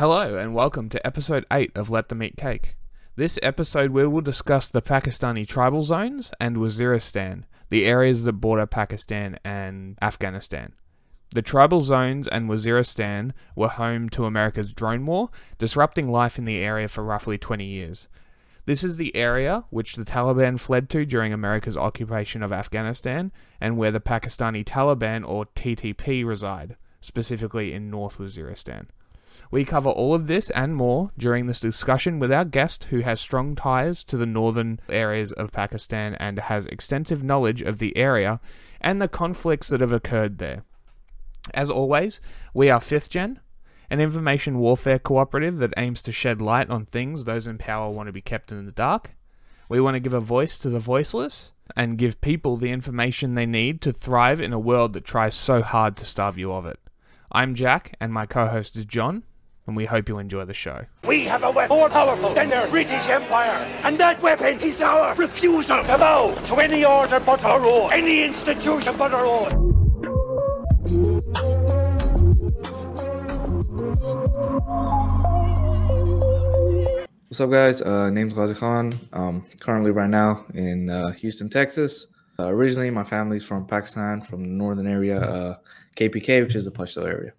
Hello, and welcome to episode 8 of Let Them Eat Cake. This episode, we will discuss the Pakistani tribal zones and Waziristan, the areas that border Pakistan and Afghanistan. The tribal zones and Waziristan were home to America's drone war, disrupting life in the area for roughly 20 years. This is the area which the Taliban fled to during America's occupation of Afghanistan and where the Pakistani Taliban or TTP reside, specifically in North Waziristan. We cover all of this and more during this discussion with our guest who has strong ties to the northern areas of Pakistan and has extensive knowledge of the area and the conflicts that have occurred there. As always, we are Fifth Gen, an information warfare cooperative that aims to shed light on things those in power want to be kept in the dark. We want to give a voice to the voiceless and give people the information they need to thrive in a world that tries so hard to starve you of it. I'm Jack, and my co host is John and we hope you enjoy the show. We have a weapon more powerful than the British Empire, and that weapon is our refusal to bow to any order but our own, any institution but our own. What's up, guys? Uh, name's Ghazi Khan. Um, currently, right now in uh, Houston, Texas. Uh, originally, my family's from Pakistan, from the northern area, uh, KPK, which is the Pashto area.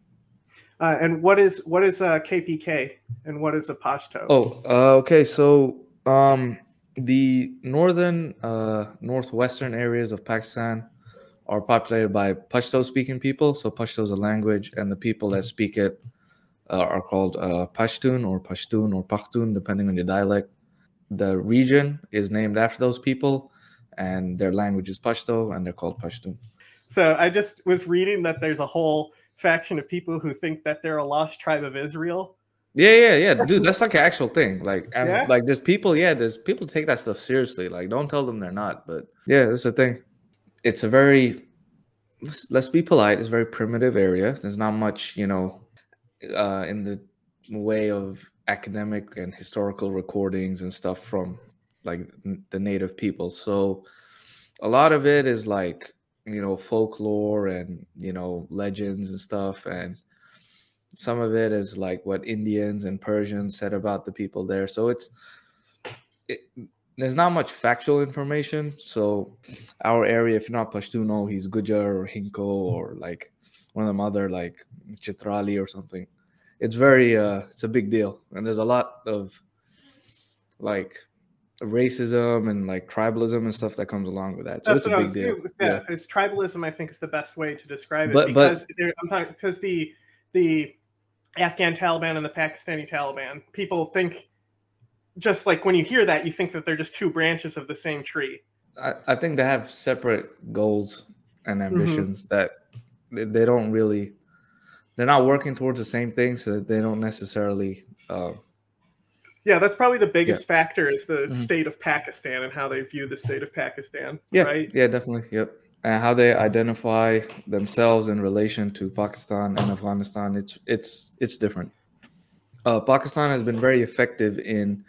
Uh, and what is what is a KPK and what is a Pashto? Oh, uh, okay. So um, the northern, uh, northwestern areas of Pakistan are populated by Pashto-speaking people. So Pashto is a language, and the people that speak it uh, are called uh, Pashtun or Pashtun or Pakhtun, depending on your dialect. The region is named after those people, and their language is Pashto, and they're called Pashtun. So I just was reading that there's a whole faction of people who think that they're a lost tribe of Israel. Yeah, yeah, yeah, dude. That's like an actual thing. Like, and Yeah? like, there's people. Yeah, there's people take that stuff seriously. Like, don't tell them they're not. But yeah, that's the thing. It's a very, let's- let's be polite. It's a very primitive area. There's not much, you know, uh, in the way of academic and historical recordings and stuff from like n- the native people. So a lot of it is like you know folklore and you know legends and stuff and some of it is like what indians and persians said about the people there. So it's it, there's not much factual information. So our area if you're not pashtuno he's gujar or hinko or like one of them other like chitrali or something. It's very uh it's a big deal. And there's a lot of like racism and like tribalism and stuff that comes along with that so That's it's what a I big was. deal Yeah, it's tribalism. I think is the best way to describe it But- but- because there- I'm talking because the the Afghan Taliban and the Pakistani Taliban people think just like when you hear that you think that they're just two branches of the same tree. I, I think they have separate goals and ambitions that they, they don't really they're not working towards the same thing so they don't necessarily uh, Yeah, that's probably the biggest factor is the Mhm. state of Pakistan and how they view the state of Pakistan. yeah Right. yeah definitely yep and how they identify themselves in relation to pakistan and afghanistan it's it's it's different uh, pakistan has been very effective in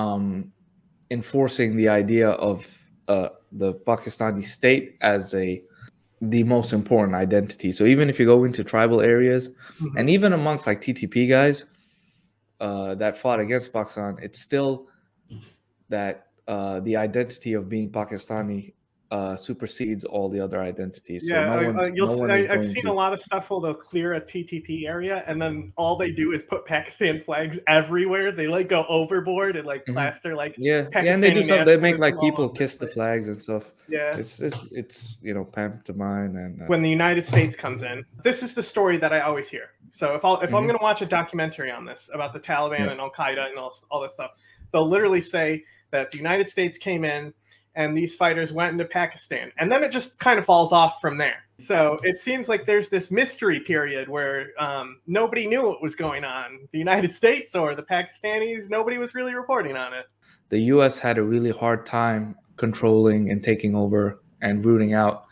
um, enforcing the idea of uh, the pakistani state as a the most important identity so even if you go into tribal areas Mhm. and even amongst like TTP guys uh, that fought against Pakistan, it's still that uh, the identity of being Pakistani uh, supersedes all the other identities. So yeah, no I- I, you'll, no s- one I, I've seen to- a lot of stuff where they'll clear a TTP area, and then all they do is put Pakistan flags everywhere. They like go overboard and like Mhm. plaster like Yeah, yeah, and they do Pakistani stuff. They make like people kiss the flags and stuff. yeah. It's it's it's you know pantomime and uh, When the United States comes in, this is the story that I always hear. So if I'll, if I'm Mhm. going to watch a documentary on this about the Taliban Yeah. and Al Qaeda and all all that stuff, they'll literally say that the United States came in and these fighters went into Pakistan, and then it just kind of falls off from there. So it seems like there's this mystery period where um, nobody knew what was going on. The United States or the Pakistanis, nobody was really reporting on it. the U.S. had a really hard time controlling and taking over and rooting out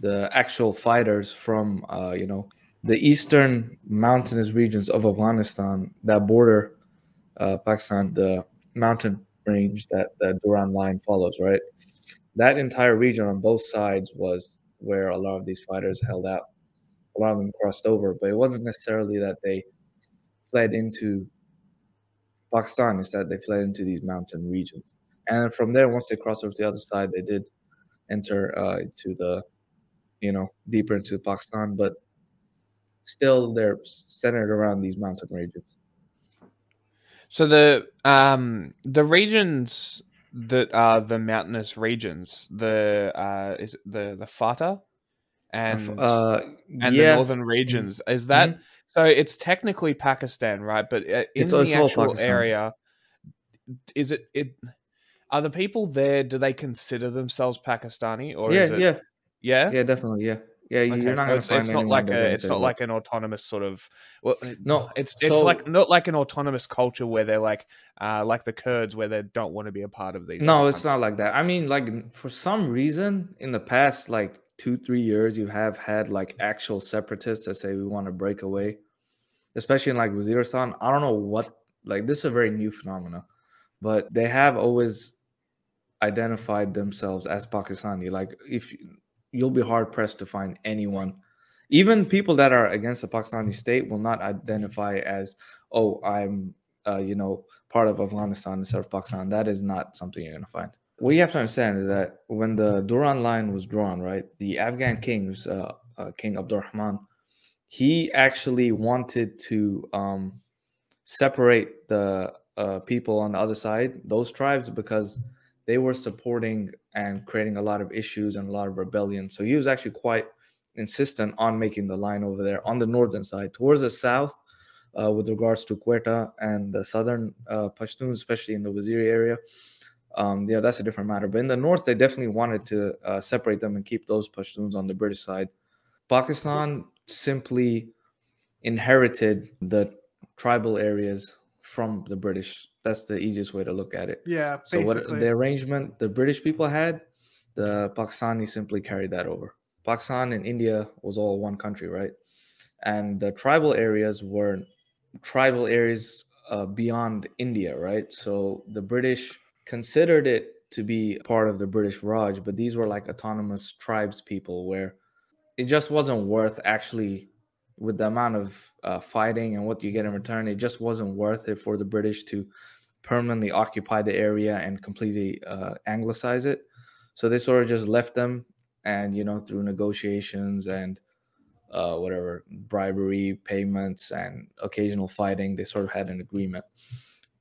the actual fighters from, uh, you know, the eastern mountainous regions of Afghanistan that border uh, Pakistan, the mountain range that the Durand line follows, right? That entire region on both sides was where a lot of these fighters held out. A lot of them crossed over, but it wasn't necessarily that they fled into Pakistan. Instead, they fled into these mountain regions, and from there, once they crossed over to the other side, they did enter uh, into the, you know, deeper into Pakistan, but still they're centered around these mountain regions. So the um the regions that are the mountainous regions, the uh is it the the Fata and uh, and yeah, the northern regions is that so it's technically Pakistan, right? But uh, in It's- the it's actual area, is it it? Are the people there? Do they consider themselves Pakistani, or yeah, is it? yeah, Yeah, yeah, definitely, yeah, yeah. Okay, you're not so it's, find it's not like a it's not that. like an autonomous sort of well No, it's it's so- like not like an autonomous culture where they're like uh like the Kurds where they don't want to be a part of these No, it's not like that. I mean, like for some reason, in the past like two, three years, you have had like actual separatists that say we want to break away, especially in like Waziristan. I don't know what like this is a very new phenomena, but they have always identified themselves as Pakistani. Like if you'll be hard pressed to find anyone, even people that are against the Pakistani state will not identify as, oh, I'm uh, you know, part of Afghanistan instead of Pakistan. That is not something you're gonna find. What you have to understand is that when the Durand line was drawn, right, the Afghan kings, uh, uh, King Abdurrahman, he actually wanted to um, separate the uh, people on the other side, those tribes, because they were supporting and creating a lot of issues and a lot of rebellion. So he was actually quite insistent on making the line over there on the northern side. Towards the south, uh, with regards to Quetta and the southern uh, Pashtuns, especially in the Waziri area, um, yeah, that's a different matter. But in the north, they definitely wanted to uh, separate them and keep those Pashtuns on the British side. Pakistan simply inherited the tribal areas from the British. That's the easiest way to look at it. Yeah, So what basically. the arrangement the British people had, the Pakistani simply carried that over. Pakistan and India was all one country, right? And the tribal areas were tribal areas uh, beyond India, right? So the British considered it to be part of the British Raj, but these were like autonomous tribes people where it just wasn't worth actually with the amount of uh, fighting and what you get in return, it just wasn't worth it for the British to permanently occupy the area and completely uh, anglicize it. So they sort of just left them, and you know, through negotiations and uh, whatever bribery, payments, and occasional fighting, they sort of had an agreement.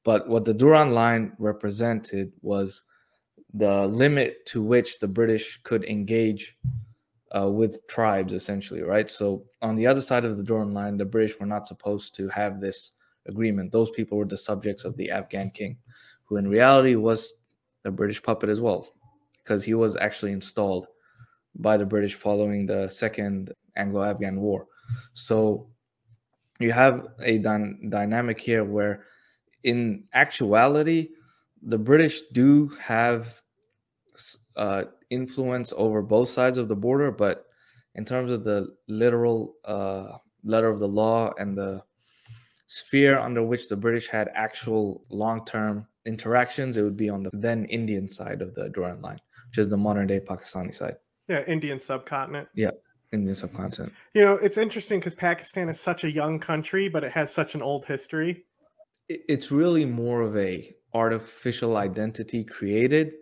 But what the Durand line represented was the limit to which the British could engage uh, with tribes, essentially, right? So on the other side of the Durand line, the British were not supposed to have this agreement. Those people were the subjects of the Afghan king, who in reality was a British puppet as well, because he was actually installed by the British following the Second Anglo Afghan War. So you have a dy- dynamic here where, in actuality, the British do have uh, influence over both sides of the border, but in terms of the literal uh, letter of the law and the sphere under which the British had actual long term interactions, it would be on the then Indian side of the Durand line, which is the modern day Pakistani side, yeah, Indian subcontinent. Yeah, Indian subcontinent. You know, it's interesting because Pakistan is such a young country, but it has such an old history. It's really more of a artificial identity created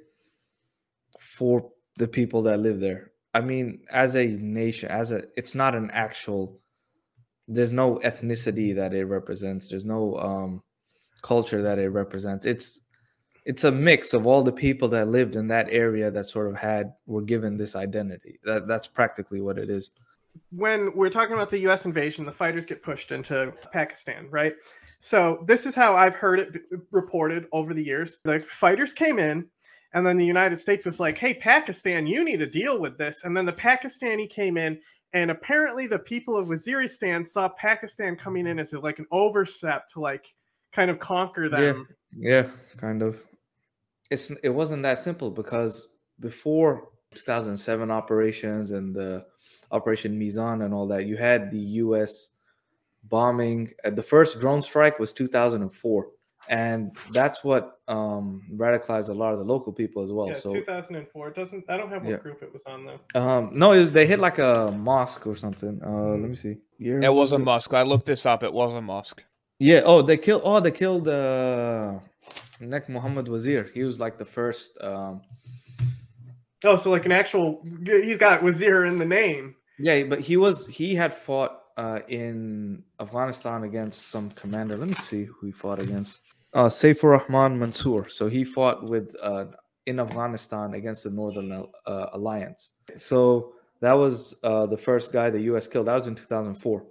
for the people that live there. I mean, as a nation, as a, it's not an actual. There's no ethnicity that it represents. There's no um, culture that it represents. It's it's a mix of all the people that lived in that area that sort of had were given this identity. That that's practically what it is. when we're talking about the US invasion, the fighters get pushed into Pakistan, right? So this is how I've heard it reported over the years. The fighters came in, and then the United States was like, hey, Pakistan, you need to deal with this. And then the Pakistani came in, and apparently the people of Waziristan saw Pakistan coming in as a, like an overstep to like kind of conquer them. Yeah, kind of. It's it wasn't that simple because before 2007 operations and the Operation Mizan and all that, you had the U.S. bombing. Uh, the first drone strike was 2004, and that's what um, radicalized a lot of the local people as well. Yeah, so 2004. It doesn't. I don't have what Yeah. group it was on though. um, no, it was, they hit like a mosque or something. Uh, let me see. Year It was a mosque. I looked this up. It was a mosque. Yeah. Oh, they killed. Oh, they killed uh, Nek Muhammad Wazir. He was like the first. Um, Oh, so like an actual, he's got Wazir in the name. yeah, but he was he had fought uh, in Afghanistan against some commander. Let me see who he fought against. Uh, Saifur Rahman Mansour. So he fought with uh, in Afghanistan against the Northern uh, Alliance. So that was uh, the first guy the U.S. killed. That was in 2004.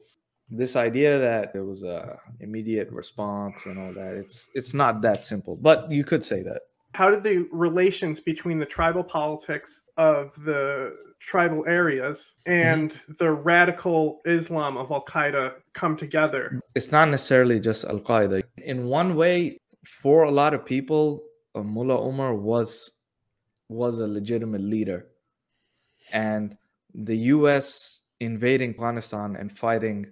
This idea that there was a immediate response and all that it's it's not that simple, but you could say that. How did the relations between the tribal politics of the tribal areas and the radical Islam of Al Qaeda come together? it's not necessarily just Al Qaeda. In one way, for a lot of people, uh, Mullah Omar was was a legitimate leader, and the U.S. invading Afghanistan and fighting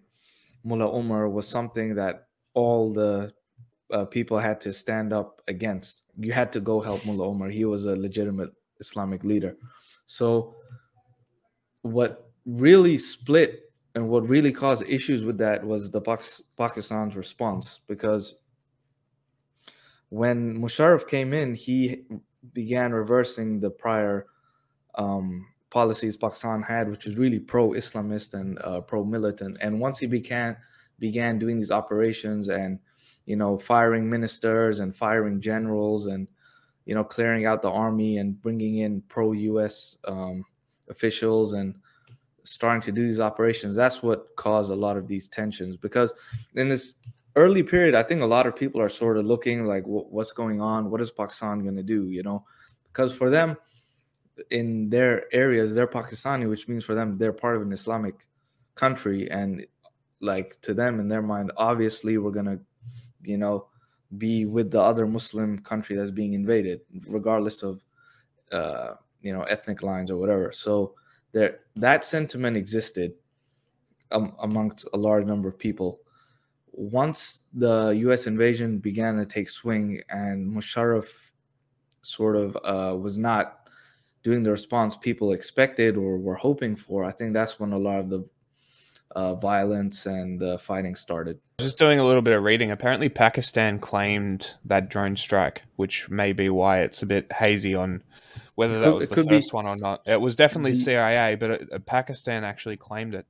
Mullah Omar was something that all the uh, people had to stand up against. You had to go help Mullah Omar. He was a legitimate Islamic leader. So, what really split and what really caused issues with that was the Pakistan's response because when Musharraf came in, he began reversing the prior um, policies Pakistan had, which was really pro-Islamist and uh, pro-militant. And once he began began doing these operations and you know firing ministers and firing generals and you know clearing out the army and bringing in pro-U.S. Um, officials and starting to do these operations, that's what caused a lot of these tensions. Because in this early period, I think a lot of people are sort of looking like, what's going on? What is Pakistan going to do? You know, because for them, in their areas, they're Pakistani, which means for them, they're part of an Islamic country. And like to them, in their mind, obviously, we're going to, you know, be with the other Muslim country that's being invaded, regardless of, uh, you know, ethnic lines or whatever. So there, that sentiment existed um, amongst a large number of people. Once the U.S. invasion began to take swing and Musharraf sort of uh, was not doing the response people expected or were hoping for, I think that's when a lot of the uh, violence and the fighting started. Just doing a little bit of reading. Apparently, Pakistan claimed that drone strike, which may be why it's a bit hazy on whether that was it the could be- first one or not. It was definitely CIA, but uh Pakistan actually claimed it.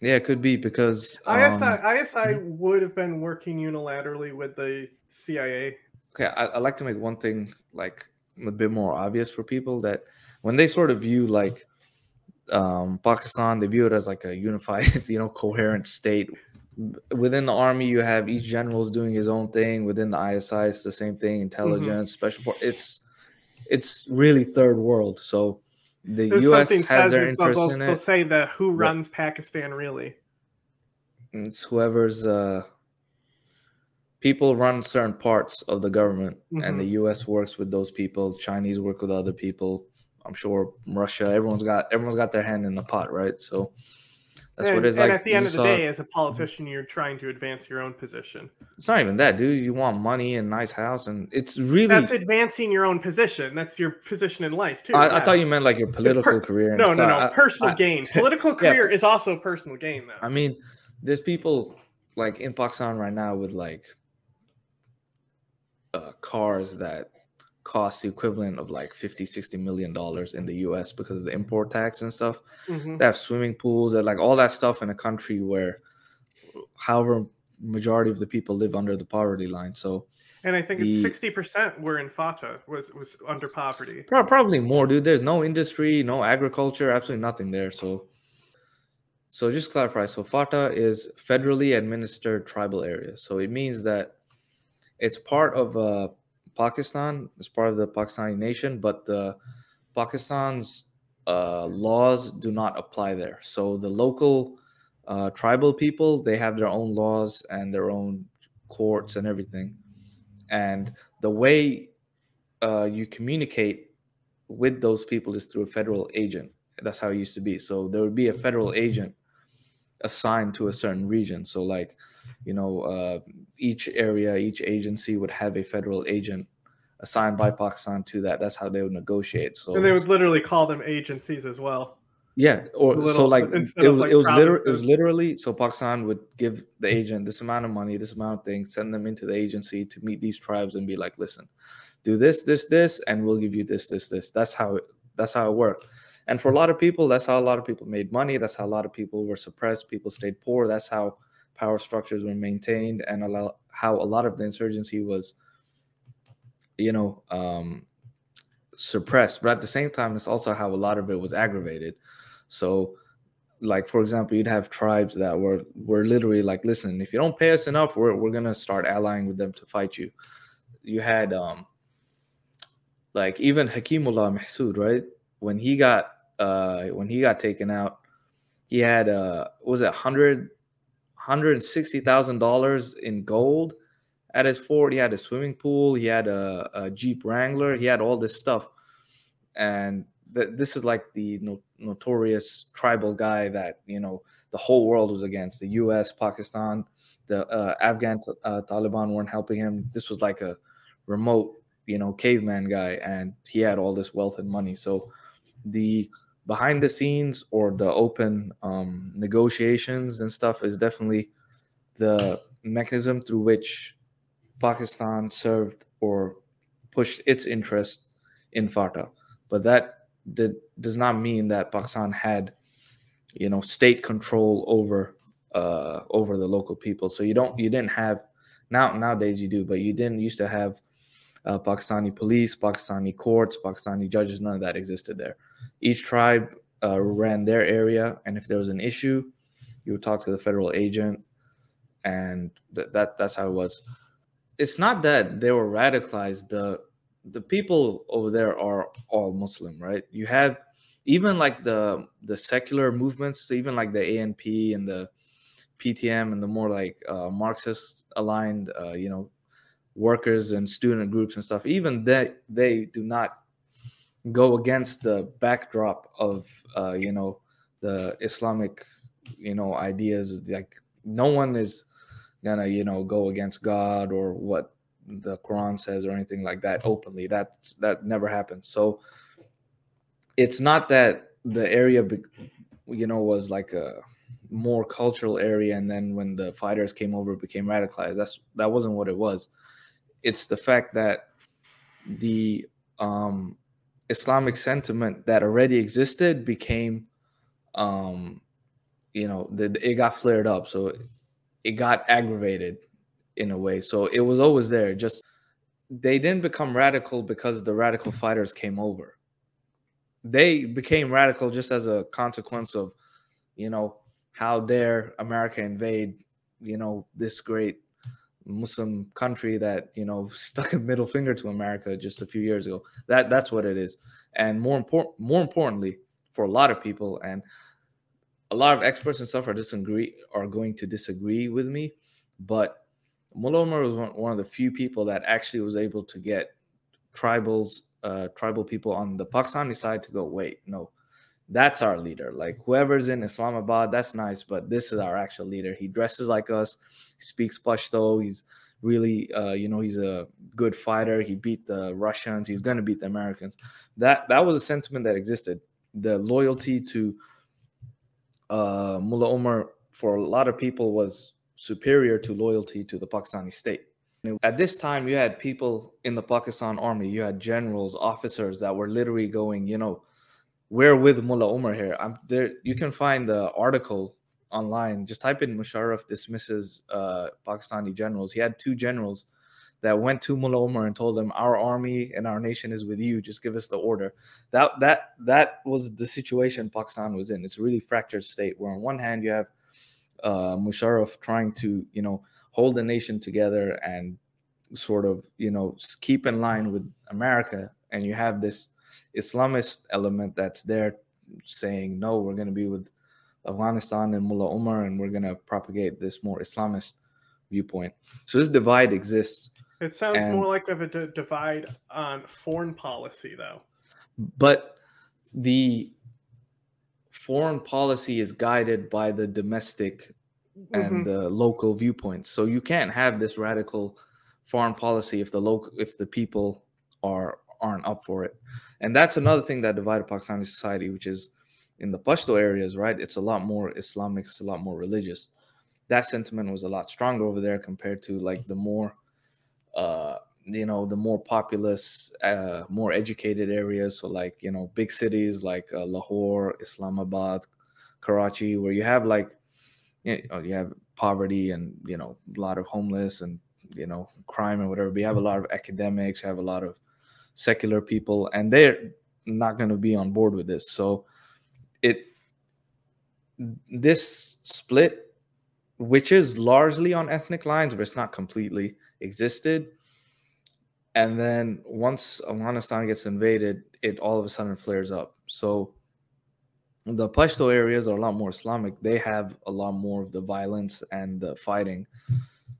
Yeah, it could be because ISI, um, ISI would have been working unilaterally with the CIA. okay I, I like to make one thing like a bit more obvious for people that when they sort of view like um pakistan they view it as like a unified you know coherent state within the army you have each general's doing his own thing within the isi it's the same thing intelligence special for it's it's really third world. So the There's us something has says their is they'll, interest they'll, in they'll say the who runs Pakistan really. it's whoever's uh people run certain parts of the government and the us works with those people chinese work with other people. I'm sure russia everyone's got everyone's got their hand in the pot right? So that's and, what it's and like at the end of the saw- day, as a politician, you're trying to advance your own position. it's not even that dude you want money and nice house and it's really That's advancing your own position. That's your position in life too. I, I thought you meant like your political career and No, no, no. I- Personal I- gain. Political Yeah. career is also personal gain, though. I mean, there's people like in Pakistan right now with like uh, cars that cost the equivalent of like 50, 60 million dollars in the US because of the import tax and stuff. Mhm. They have swimming pools and like all that stuff in a country where however majority of the people live under the poverty line. So And I think it's sixty percent were in fata was was under poverty. Probably more, dude. There's no industry, no agriculture, absolutely nothing there. So, so just clarify. So FATA is federally administered tribal area. So it means that it's part of uh, Pakistan. It's part of the Pakistani nation, but the Pakistan's uh, laws do not apply there. So the local uh, tribal people they have their own laws and their own courts and everything. And the way uh, you communicate with those people is through a federal agent. That's how it used to be. So there would be a federal agent assigned to a certain region. So like, you know, uh, each area, each agency would have a federal agent assigned by Pakistan to that. That's how they would negotiate. So And they would literally call them agencies as well. Yeah, or Little- so like it was, like, it was literally it was literally so Pakistan would give the agent this amount of money, this amount of things, send them into the agency to meet these tribes and be like, listen, do this, this, this, and we'll give you this, this, this. That's how it that's how it worked. And for a lot of people, that's how a lot of people made money. That's how a lot of people were suppressed. People stayed poor. That's how power structures were maintained, and how a lot of the insurgency was, you know, um, suppressed. But at the same time, it's also how a lot of it was aggravated. So, like for example, you'd have tribes that were were literally like, listen, if you don't pay us enough, we're we're gonna start allying with them to fight you. You had um like even Hakimullah Mahsud, right? When he got uh when he got taken out, he had uh was it 100 160,000 dollars in gold at his fort. He had a swimming pool, he had a, a Jeep Wrangler, he had all this stuff. And th- this is like the no- notorious tribal guy that, you know, the whole world was against. The US, Pakistan, the uh, Afghan uh, Taliban weren't helping him. This was like a remote, you know, caveman guy, and he had all this wealth and money. So the behind the scenes or the open um, negotiations and stuff is definitely the mechanism through which Pakistan served or pushed its interest in FATA. But that did, does not mean that Pakistan had, you know, state control over uh, over the local people. So you don't you didn't have now nowadays you do, but you didn't used to have uh, Pakistani police, Pakistani courts, Pakistani judges. None of that existed there. Each tribe uh, ran their area, and if there was an issue, you would talk to the federal agent, and th- that that's how it was. It's not that they were radicalized. The the people over there are all Muslim, right? You have even like the the secular movements, even like the ANP and the PTM and the more like uh, Marxist aligned, uh, you know, workers and student groups and stuff. Even that they do not go against the backdrop of uh, you know the Islamic you know ideas. Like no one is gonna you know go against God or what the Quran says or anything like that openly. That that never happens. So it's not that the area you know was like a more cultural area and then when the fighters came over it became radicalized that's that wasn't what it was it's the fact that the um islamic sentiment that already existed became um you know the, it got flared up. So it got aggravated in a way. So it was always there. Just they didn't become radical because the radical fighters came over. They became radical just as a consequence of you know how dare america invade you know this great muslim country that you know stuck a middle finger to america just a few years ago. That that's what it is. And more important more importantly for a lot of people and a lot of experts and stuff are disagree are going to disagree with me but mullah omar was one, one of the few people that actually was able to get tribals uh, tribal people on the Pakistani side to go, wait, no, that's our leader. Like whoever's in Islamabad, that's nice, but this is our actual leader. He dresses like us, speaks Pashto. He's really, uh, you know, he's a good fighter. He beat the Russians. He's gonna beat the Americans. That that was a sentiment that existed. The loyalty to uh, Mullah Omar for a lot of people was superior to loyalty to the Pakistani state. At this time, you had people in the Pakistan army, you had generals, officers that were literally going, you know, we're with Mullah Omar here. I'm there. You can find the article online. Just type in Musharraf dismisses uh, Pakistani generals. He had two generals that went to Mullah Omar and told him, "Our army and our nation is with you. Just give us the order." That that that was the situation Pakistan was in. It's a really fractured state where on one hand you have uh, Musharraf trying to, you know, hold the nation together and sort of you know keep in line with America, and you have this Islamist element that's there saying no, we're going to be with Afghanistan and Mullah Omar, and we're going to propagate this more Islamist viewpoint. So this divide exists, It sounds And- more like of a d- divide on foreign policy, though. but the foreign policy is guided by the domestic Mhm. and the local viewpoints. So you can't have this radical foreign policy if the local if the people are aren't up for it. And that's another thing that divided Pakistani society, which is in the Pashto areas, right, it's a lot more Islamic, it's a lot more religious. That sentiment was a lot stronger over there compared to like the more, uh, you know, the more populous, uh, more educated areas. So like you know, big cities like uh, Lahore, Islamabad, Karachi, where you have like, you, know, you have poverty and you know a lot of homeless and you know crime and whatever. But you have a lot of academics, you have a lot of secular people, and they're not going to be on board with this. So it this split, which is largely on ethnic lines, but it's not completely existed. And then once Afghanistan gets invaded, it all of a sudden flares up. So the Pashto areas are a lot more Islamic. They have a lot more of the violence and the fighting.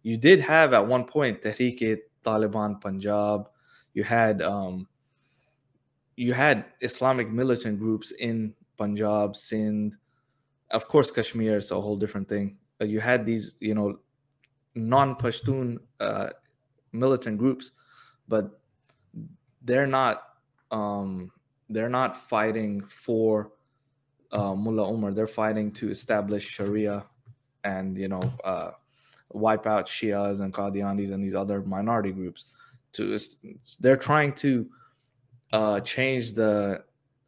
You did have at one point Tehrik Taliban Punjab. You had um, you had Islamic militant groups in Punjab, Sindh, of course, Kashmir is a whole different thing. You had these, you know, non-Pashtun uh, militant groups, but they're not um, they're not fighting for uh, Mullah Omar. They're fighting to establish Sharia and you know uh, wipe out Shias and Qadianis and these other minority groups. To they're trying to uh, change the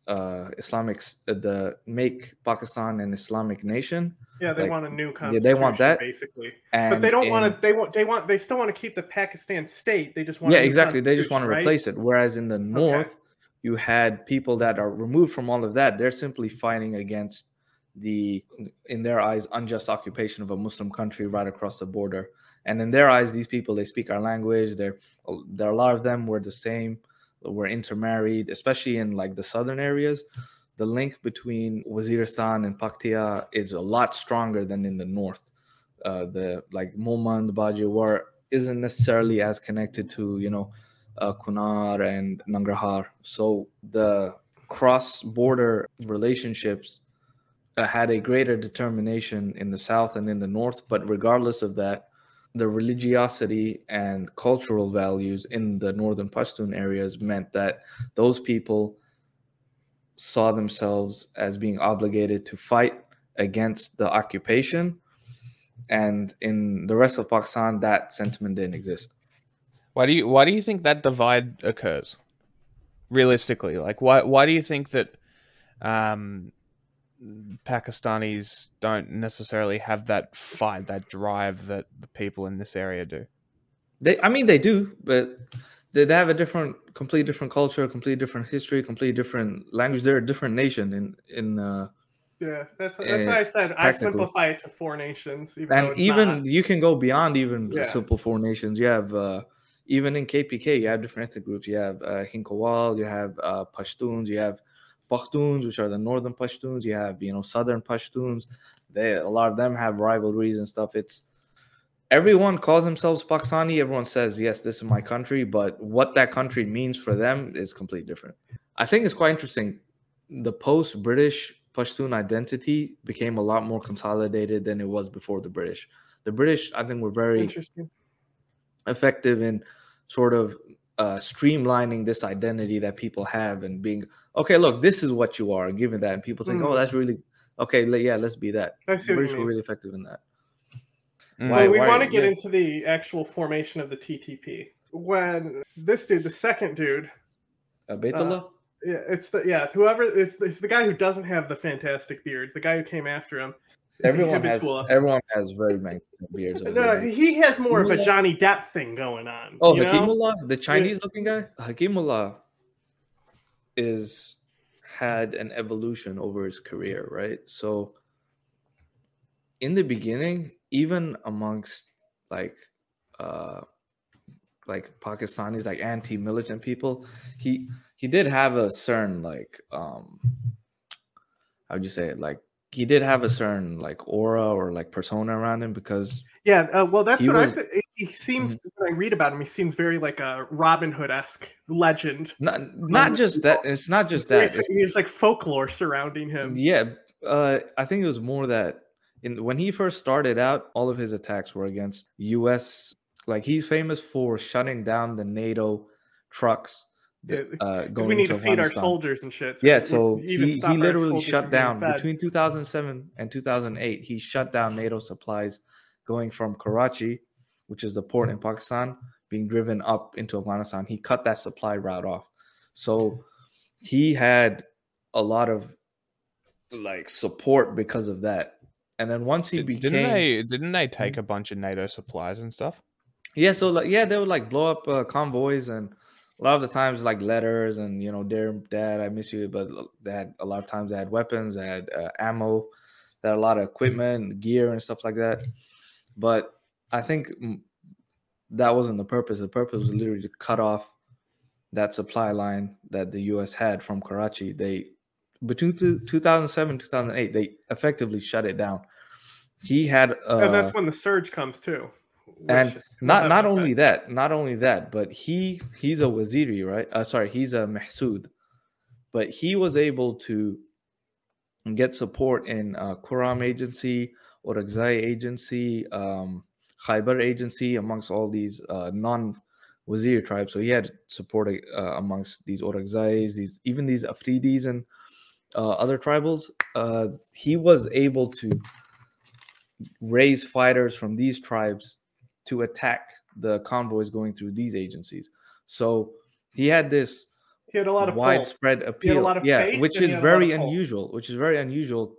uh, Islamic uh, the make Pakistan an Islamic nation. Yeah, they Like, want a new constitution. yeah, they want that. basically, And but they don't want to. They want. They want. They still want to keep the Pakistan state. They just want. yeah exactly they just want to replace it whereas in the north you had people that are removed from all of that they're simply fighting against the in their eyes unjust occupation of a muslim country right across the border and in their eyes these people they speak our language. They're there are a lot of them. Were the same. Were intermarried especially in like the southern areas. The link between waziristan and paktia is a lot stronger than in the north. Uh, the like Mohmand, Bajaur isn't necessarily as connected to you know uh, Kunar and Nangarhar. So the cross-border relationships uh, had a greater determination in the south and in the north. But regardless of that, the religiosity and cultural values in the northern Pashtun areas meant that those people saw themselves as being obligated to fight against the occupation and in the rest of Pakistan, that sentiment didn't exist. Why do you why do you think that divide occurs? Realistically, like why why do you think that um, Pakistanis don't necessarily have that fight, that drive that the people in this area do? They, I mean, they do, but they, they have a different, completely different culture, completely different history, completely different language. They're a different nation in in. Uh, Yeah, that's that's Uh, why I said I technically. simplify it to four nations. Even and even not. you can go beyond even Yeah. simple four nations. You have uh, even in KPK, you have different ethnic groups. You have uh, Hinkawal, you have uh, Pashtuns, you have Pakhtuns, which are the northern Pashtuns. You have you know southern Pashtuns. They a lot of them have rivalries and stuff. It's everyone calls themselves Pakistani. Everyone says yes, this is my country, but what that country means for them is completely different. I think it's quite interesting. The post-British Pashtun identity became a lot more consolidated than it was before the British. The British, I think, were very effective in sort of uh, streamlining this identity that people have and being okay. Look, this is what you are, and giving that, and people think, Mm. "Oh, that's really okay." le- Yeah, let's be that. I The see what British were really effective in that. Mm. Why- well, we why- want to get yeah. into the actual formation of the TTP. When this dude, the second dude, Uh, yeah, it's the yeah, whoever it's, it's the guy who doesn't have the fantastic beard, the guy who came after him. everyone has everyone has very many beards. No, no, there. he has more of a Johnny Depp thing going on. Oh, you know? Hakimullah, the Chinese looking guy? Hakimullah is had an evolution over his career, right? So in the beginning, even amongst like uh like Pakistanis, like anti-militant people, he he did have a certain like um how would you say it? Like he did have a certain like aura or like persona around him because Yeah, uh, well, that's what I. was- Th- he seems Mm-hmm. when I read about him, he seems very like a Robin Hood esque legend. not not just that it's not just that it's like folklore surrounding him. Yeah, uh, I think it was more that in when he first started out, all of his attacks were against U.S. Like he's famous for shutting down the NATO trucks uh, Because going we need to feed our soldiers and shit. Yeah, so he, he literally shut down between 2007 and 2008. He shut down NATO supplies going from Karachi, which is the port in Pakistan, being driven up into Afghanistan. He cut that supply route off. So he had a lot of like support because of that. And then once he became Didn't they? Didn't they take a bunch of NATO supplies and stuff? yeah, so like yeah, they would like blow up uh, convoys and a lot of the times like letters and you know, dear dad, I miss you. But they had a lot of times they had weapons, they had uh, ammo, they had a lot of equipment, gear, and stuff like that. But I think mm, that wasn't the purpose. The purpose was literally to cut off that supply line that the U.S. had from Karachi. They between two, 2007 2008 they effectively shut it down. He had uh, and that's when the surge comes too. Which and not not only that, not only that, but he he's a waziri, right? Uh, sorry, he's a mahsud, but he was able to get support in uh, Kurram agency, Orakzai agency, um, Khyber agency, amongst all these uh, non wazir tribes. So he had support uh, amongst these Orakzais, these even these Afridis and uh, other tribals. Uh, he was able to raise fighters from these tribes to attack the convoys going through these agencies. So he had this he had a lot of pull. widespread appeal. a lot of yeah, which is had a lot very pull. unusual. Which is very unusual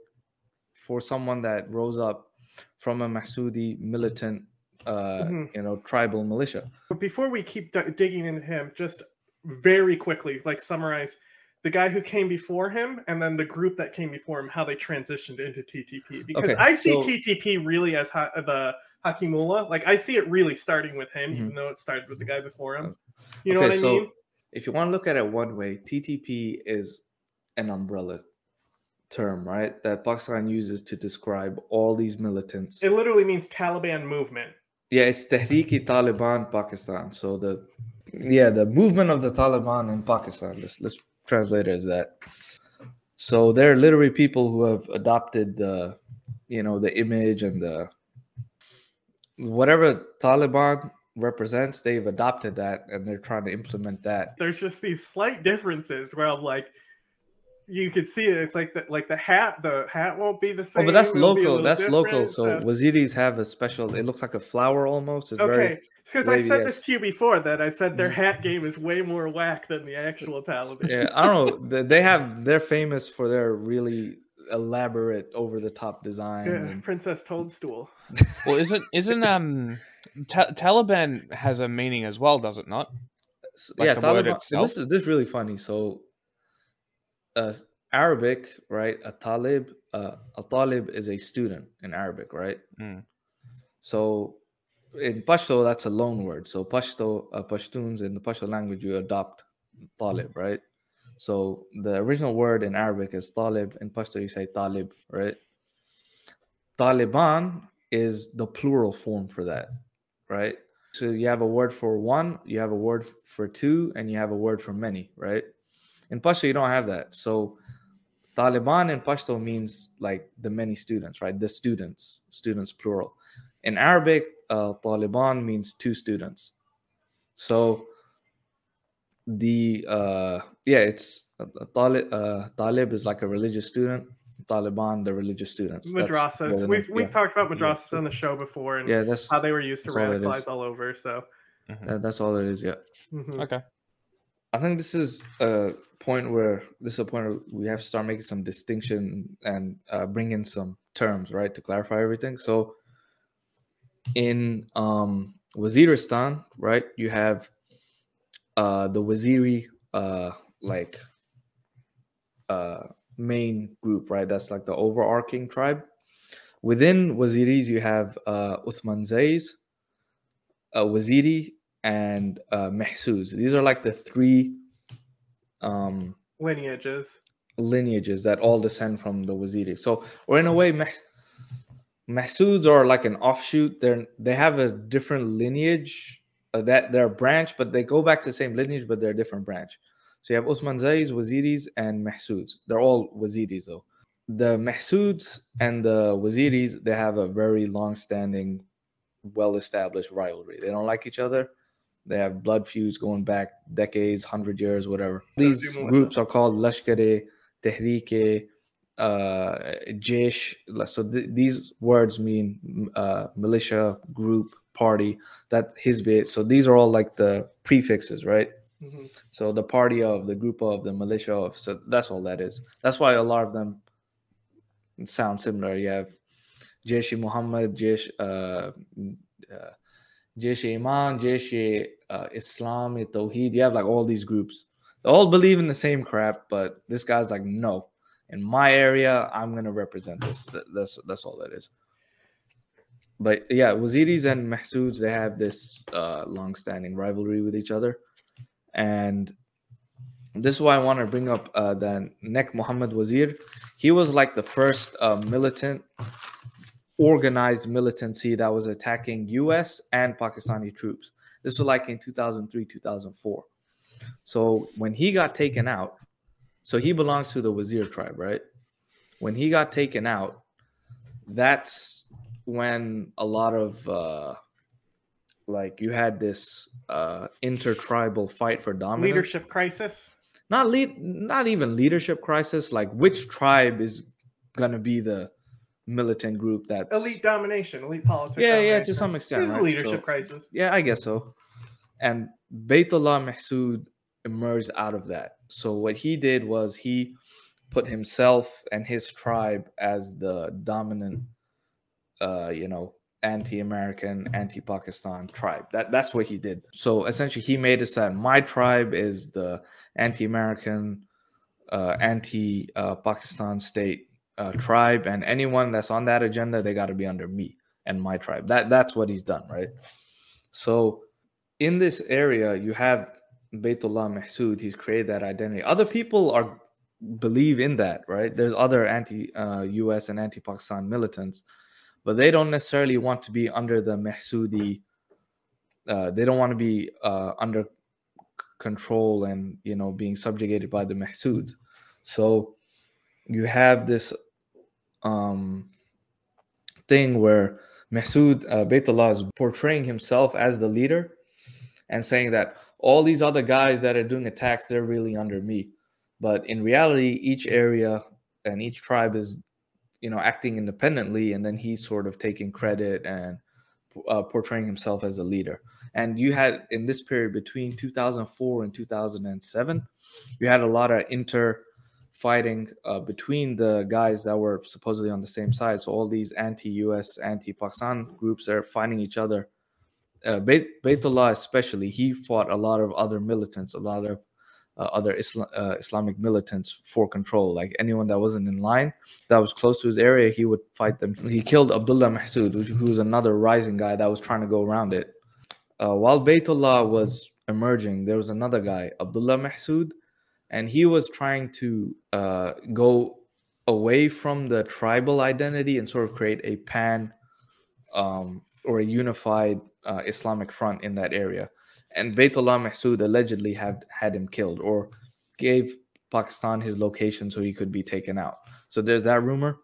for someone that rose up from a Mahsudi militant, uh, Mhm. you know, tribal militia. But before we keep d- digging into him, just very quickly, like summarize the guy who came before him and then the group that came before him, how they transitioned into TTP. Because Okay, I see so- TTP really as ha- the Hakimullah. Like I see it really starting with him, Mhm. even though it started with the guy before him. You know okay, what I so mean? if you want to look at it one way, TTP is an umbrella term, right? That Pakistan uses to describe all these militants. It literally means Taliban movement. Yeah, it's Tehreek-e Taliban Pakistan. So the yeah, the movement of the Taliban in Pakistan. Let's let's translate it as that. So they're literally people who have adopted the you know the image and the whatever Taliban represents, they've adopted that and they're trying to implement that. There's just these slight differences where I'm like, you can see it. It's like the like the hat. The hat won't be the Oh, same. but that's it'll local. That's local. different, So Waziris have a special. It looks like a flower almost. It's Okay, because I said this to you before that I said their Mhm. hat game is way more whack than the actual Taliban. yeah i don't know they have they're famous for their really elaborate over the top design Yeah, and- Princess Toadstool. Well, isn't isn't um Ta- Taliban has a meaning as well, does it not? like yeah Taliban, this is this is really funny so uh arabic right a talib uh, a talib is a student in arabic right Mm. so in pashto that's a loan word so pashto uh, pashtuns in the pashto language you adopt talib right so the original word in arabic is talib in pashto you say talib right? Taliban is the plural form for that right? So you have a word for one you have a word for two and you have a word for many right? In pashto you don't have that. So taliban in pashto means like the many students right? The students students plural. In arabic uh, taliban means two students. So the uh yeah it's uh, talib, uh, talib is like a religious student taliban the religious students Madrasas. We've we've yeah. talked about Yeah. madrasas on the show before and yeah that's how they were used to that's all radicalize all over. So that- that's all it is yeah mhm. Okay. I think this is a point where this is a point where we have to start making some distinction and uh, bring in some terms, right, to clarify everything. So, in um, Waziristan, right, you have uh, the Waziri uh, like uh, main group, right? That's like the overarching tribe. Within Waziris, you have uh, Uthman Zays, uh, Waziri, and uh, Mahsuz. These are like the three um, lineages. lineages that all descend from the Waziri. So, or in a way, Mah- Mahsuds are like an offshoot. They're they have a different lineage uh, that they're a branch, but they go back to the same lineage, but they're a different branch. So you have Usman Zais, Waziris, and Mahsuds. They're all Waziris though. The Mahsuds and the Waziris, they have a very long-standing, well-established rivalry. They don't like each other. They have blood feuds going back decades, hundred years, whatever. These groups are called Lashkar-e, Tehreek-e, uh, Jaish. So th- these words mean uh, militia, group, party. That Hizb. So these are all like the prefixes, right? Mhm. So the party of, the group of, the militia of. So that's all that is. That's why a lot of them sound similar. You have Jaish Muhammad, Jaish, uh, uh, Jaish Iman, Jaish uh, Islam, Tawheed. You have like all these groups. They all believe in the same crap, but this guy's like, no. In my area, I'm gonna represent this. That's that's all that is. But yeah, Waziris and Mahsuds, they have this uh, long-standing rivalry with each other, and this is why I want to bring up uh, the Nek Muhammad Wazir. He was like the first uh, militant, organized militancy that was attacking U.S. and Pakistani troops. This was like in 2003, 2004. So when he got taken out, so he belongs to the Wazir tribe, right? When he got taken out, that's when a lot of uh, like you had this uh, intertribal fight for dominance Leadership crisis. not lead not even leadership crisis like which tribe is gonna be the militant group that Elite domination. Elite politics. yeah yeah to some extent This is a leadership So- crisis. yeah i guess so and Baytullah Mahsud emerged out of that so what he did was he put himself and his tribe as the dominant uh you know anti-american anti-pakistan tribe. That that's what he did. So essentially he made it that my tribe is the anti-american uh anti-pakistan state uh, tribe and anyone that's on that agenda they got to be under me and my tribe. That that's what he's done right? So in this area you have Baytullah Mahsud he's created that identity. Other people are believe in that right? There's other anti uh, and anti Pakistan militants but they don't necessarily want to be under the Mahsudi uh, they don't want to be uh, under c- control and you know being subjugated by the Mahsud. So you have this um thing where Mahsud uh, Baytullah is portraying himself as the leader and saying that all these other guys that are doing attacks they're really under me. But in reality each area and each tribe is you know acting independently and then he's sort of taking credit and uh, portraying himself as a leader. And you had in this period between 2004 and 2007 you had a lot of inter fighting uh, between the guys that were supposedly on the same side. So all these anti-us anti-pakistan groups are fighting each other uh, Bayt- Baytullah especially, he fought a lot of other militants, a lot of uh, other uh, Islamic militants for control. Like anyone that wasn't in line, that was close to his area, he would fight them. He killed Abdullah Mahsud, who was another rising guy that was trying to go around it. Uh, while Baytullah was emerging, there was another guy, Abdullah Mahsud, and he was trying to uh, go away from the tribal identity and sort of create a pan um, or a unified uh, Islamic front in that area. And Baytullah Mahsud allegedly had had him killed or gave Pakistan his location so he could be taken out. So there's that rumor.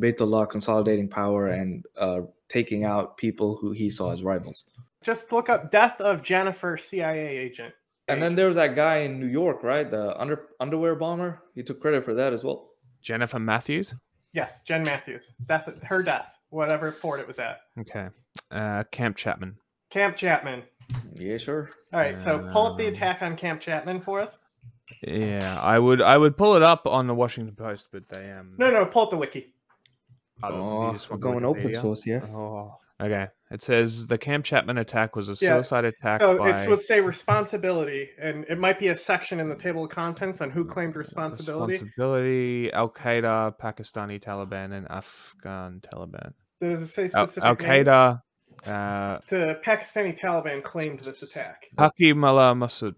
Baytullah consolidating power and uh, taking out people who he saw as rivals. Just look up death of Jennifer CIA agent. And then there was that guy in New York, right? The under underwear bomber. He took credit for that as well. Jennifer Matthews. Yes, Jen Matthews. Death her death. Whatever fort it was at. Okay. Uh, Camp Chapman. Camp Chapman. Yeah, sure. All right, so pull up the Um, attack on Camp Chapman for us. Yeah, I would I would pull it up on the Washington Post, but they um. No, no, pull up the wiki. Oh, you Oh, we're going open Wikipedia? source, yeah. Oh, okay. It says the Camp Chapman attack was a Yeah. suicide attack So by it's would say responsibility, and it might be a section in the table of contents on who claimed responsibility. responsibility, Al Qaeda, Pakistani Taliban, and Afghan Taliban. Does it say Al specific names? Qaeda, uh, The Pakistani Taliban claimed this attack. Hakimullah Mahsud.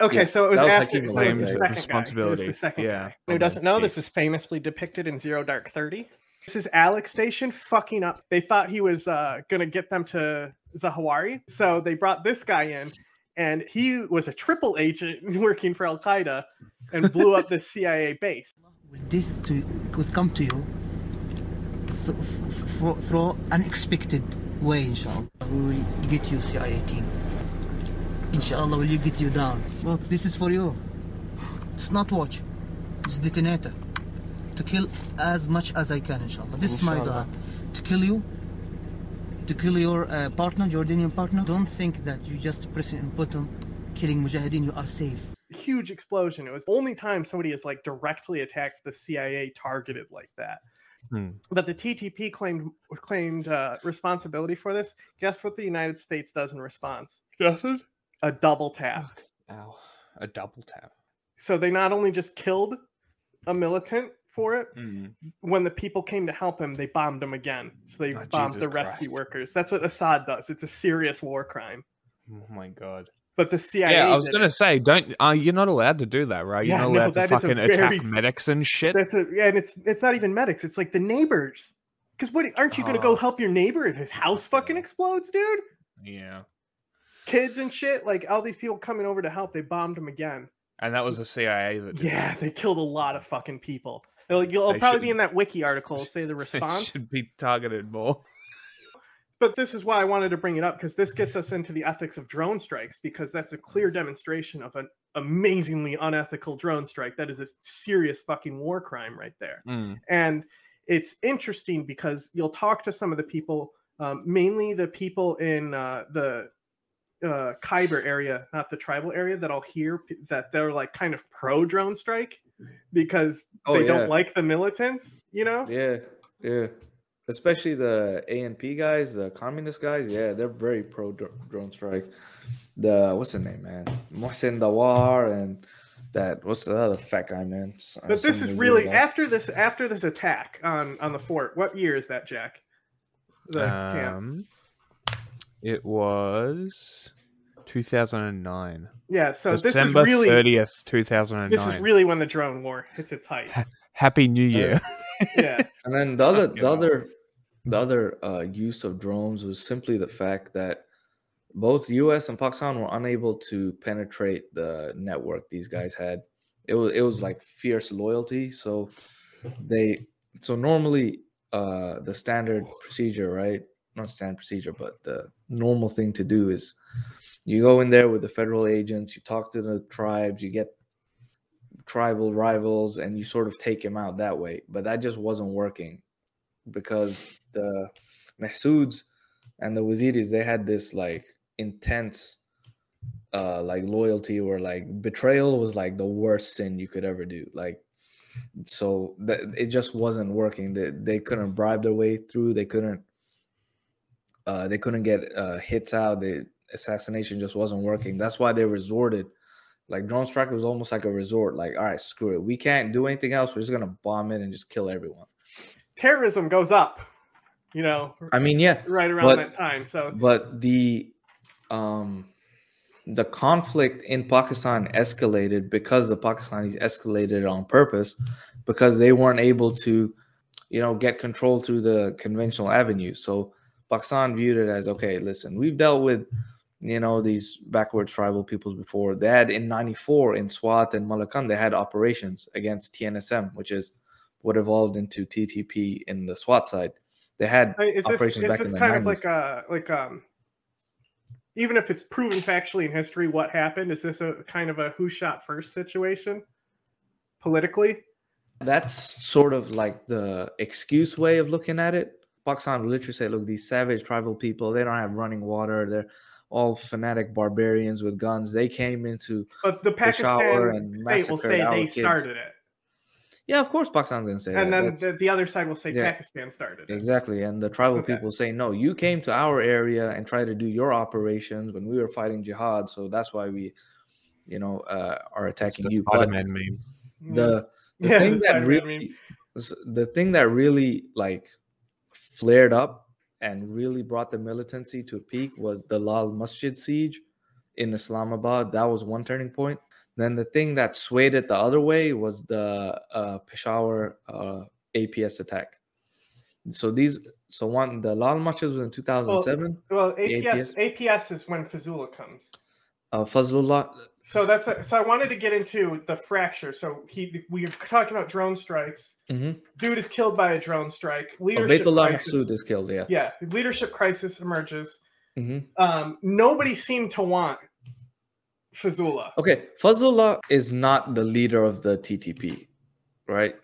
Okay, Yeah, so it was that was after so was the Claimed second guy. It was the second Yeah. guy. Who doesn't know, this is famously depicted in Zero Dark Thirty. This is Alec Station fucking up. They thought he was uh, gonna get them to Zawahiri, so they brought this guy in, and he was a triple agent working for Al Qaeda, and blew up the CIA base. Will this to, will come to you th- th- through, through unexpected way, inshallah. We will get you CIA team. Inshallah, will you get you down? Look, this is for you. It's not watch. It's detonator. To kill as much as I can, inshallah. This is my Inshallah. dua. To kill you, to kill your uh, partner, Jordanian partner. Don't think that you just press it and button, killing Mujahideen, you are safe. Huge explosion. It was the only time somebody has like directly attacked the CIA targeted like that. Hmm. But the TTP claimed claimed uh, responsibility for this. Guess what the United States does in response? Nothing. A double tap. Ow. A double tap. So they not only just killed a militant for it, Mm. when the people came to help him, they bombed him again. So they Oh, bombed Jesus the rescue workers. That's what Assad does. It's a serious war crime. Oh my god. But the CIA. Yeah, I was gonna say, don't. Uh, you're not allowed to do that, right? You're Yeah, not allowed that to fucking very attack medics and shit. That's a yeah, and it's it's not even medics. It's like the neighbors. Because what aren't you gonna go Oh. help your neighbor if his house fucking explodes, dude? Yeah. Kids and shit. Like all these people coming over to help, they bombed him again. And that was the CIA that did Yeah, they killed a lot of fucking people. It'll, you'll probably be in that wiki article. Say the it. response. should be targeted more. But this is why I wanted to bring it up because this gets us into the ethics of drone strikes because that's a clear demonstration of an amazingly unethical drone strike. That is a serious fucking war crime right there. Mm. And it's interesting because you'll talk to some of the people, um, mainly the people in uh, the uh, Khyber area, not the tribal area, that I'll hear that they're like kind of pro drone strike because Oh, they yeah. don't like the militants, you know? Yeah, yeah. Especially the ANP guys, the communist guys. Yeah, they're very pro drone strike. The what's the name, man? Mohsen Dawar and that what's the other fat guy, man? Uh, But this is really guy. after this after this attack on on the fort. What year is that, Jack? The camp. Um, it was 2009. Yeah, so this is really 30th, 2009. this is really when the drone war hits its height. Happy New Year. yeah. And then the other, the other, the other uh, use of drones was simply the fact that both U.S. and Pakistan were unable to penetrate the network these guys had. It was it was like fierce loyalty. So they so normally uh, the standard procedure, right? Not standard procedure, but the normal thing to do is you go in there with the federal agents, you talk to the tribes, you get tribal rivals and you sort of take him out that way. But that just wasn't working because the Mahsuds and the Waziris they had this like intense uh like loyalty or like betrayal was like the worst sin you could ever do. Like so that it just wasn't working. They they couldn't bribe their way through, they couldn't uh they couldn't get uh hits out, the assassination just wasn't working. That's why they resorted like drone strike was almost like a resort. Like, all right, screw it. We can't do anything else. We're just gonna bomb it and just kill everyone. Terrorism goes up, you know, I mean, yeah, right around but- that time. So but the um the conflict in Pakistan escalated because the Pakistanis escalated on purpose because they weren't able to, you know, get control through the conventional avenues. So Pakistan viewed it as okay, listen, we've dealt with you know these backwards tribal peoples before. They had in '94 in Swat and Malakand, they had operations against TNSM, which is what evolved into TTP in the SWAT side. They had I- is this operations is back this in kind of like a like um even if it's proven factually in history what happened, is this a kind of a who shot first situation politically? that's sort of like the excuse way of looking at it. Pakistan will literally say, look, these savage tribal people, they don't have running water. They're all fanatic barbarians with guns. They came into But the Peshawar Pakistan and state will say they kids. started it, Yeah, of course Pakistan's gonna say and that. then the, the other side will say yeah. Pakistan started it. Exactly. And the tribal Okay. people say, no, you came to our area and tried to do your operations when we were fighting jihad. So that's why we, you know, uh, are It's attacking the you. Spider-Man meme. the the Yeah, thing the that really meme. the thing that really like flared up and really brought the militancy to a peak was the Lal Masjid siege in Islamabad. That was one turning point. Then the thing that swayed it the other way was the uh, Peshawar uh, APS attack. So these, so one, the Lal Masjid was in 2007. Well, The APS APS is when Fazlullah comes. Uh, Fazlullah, So that's a, so I wanted to get into the fracture. So he we are talking about drone strikes. Mhm. Dude is killed by a drone strike. oh, Leadership crisis. Is killed. Yeah. Yeah, leadership crisis emerges. hmm Um, nobody seemed to want Fazlullah. Okay, Fazlullah is not the leader of the TTP, right?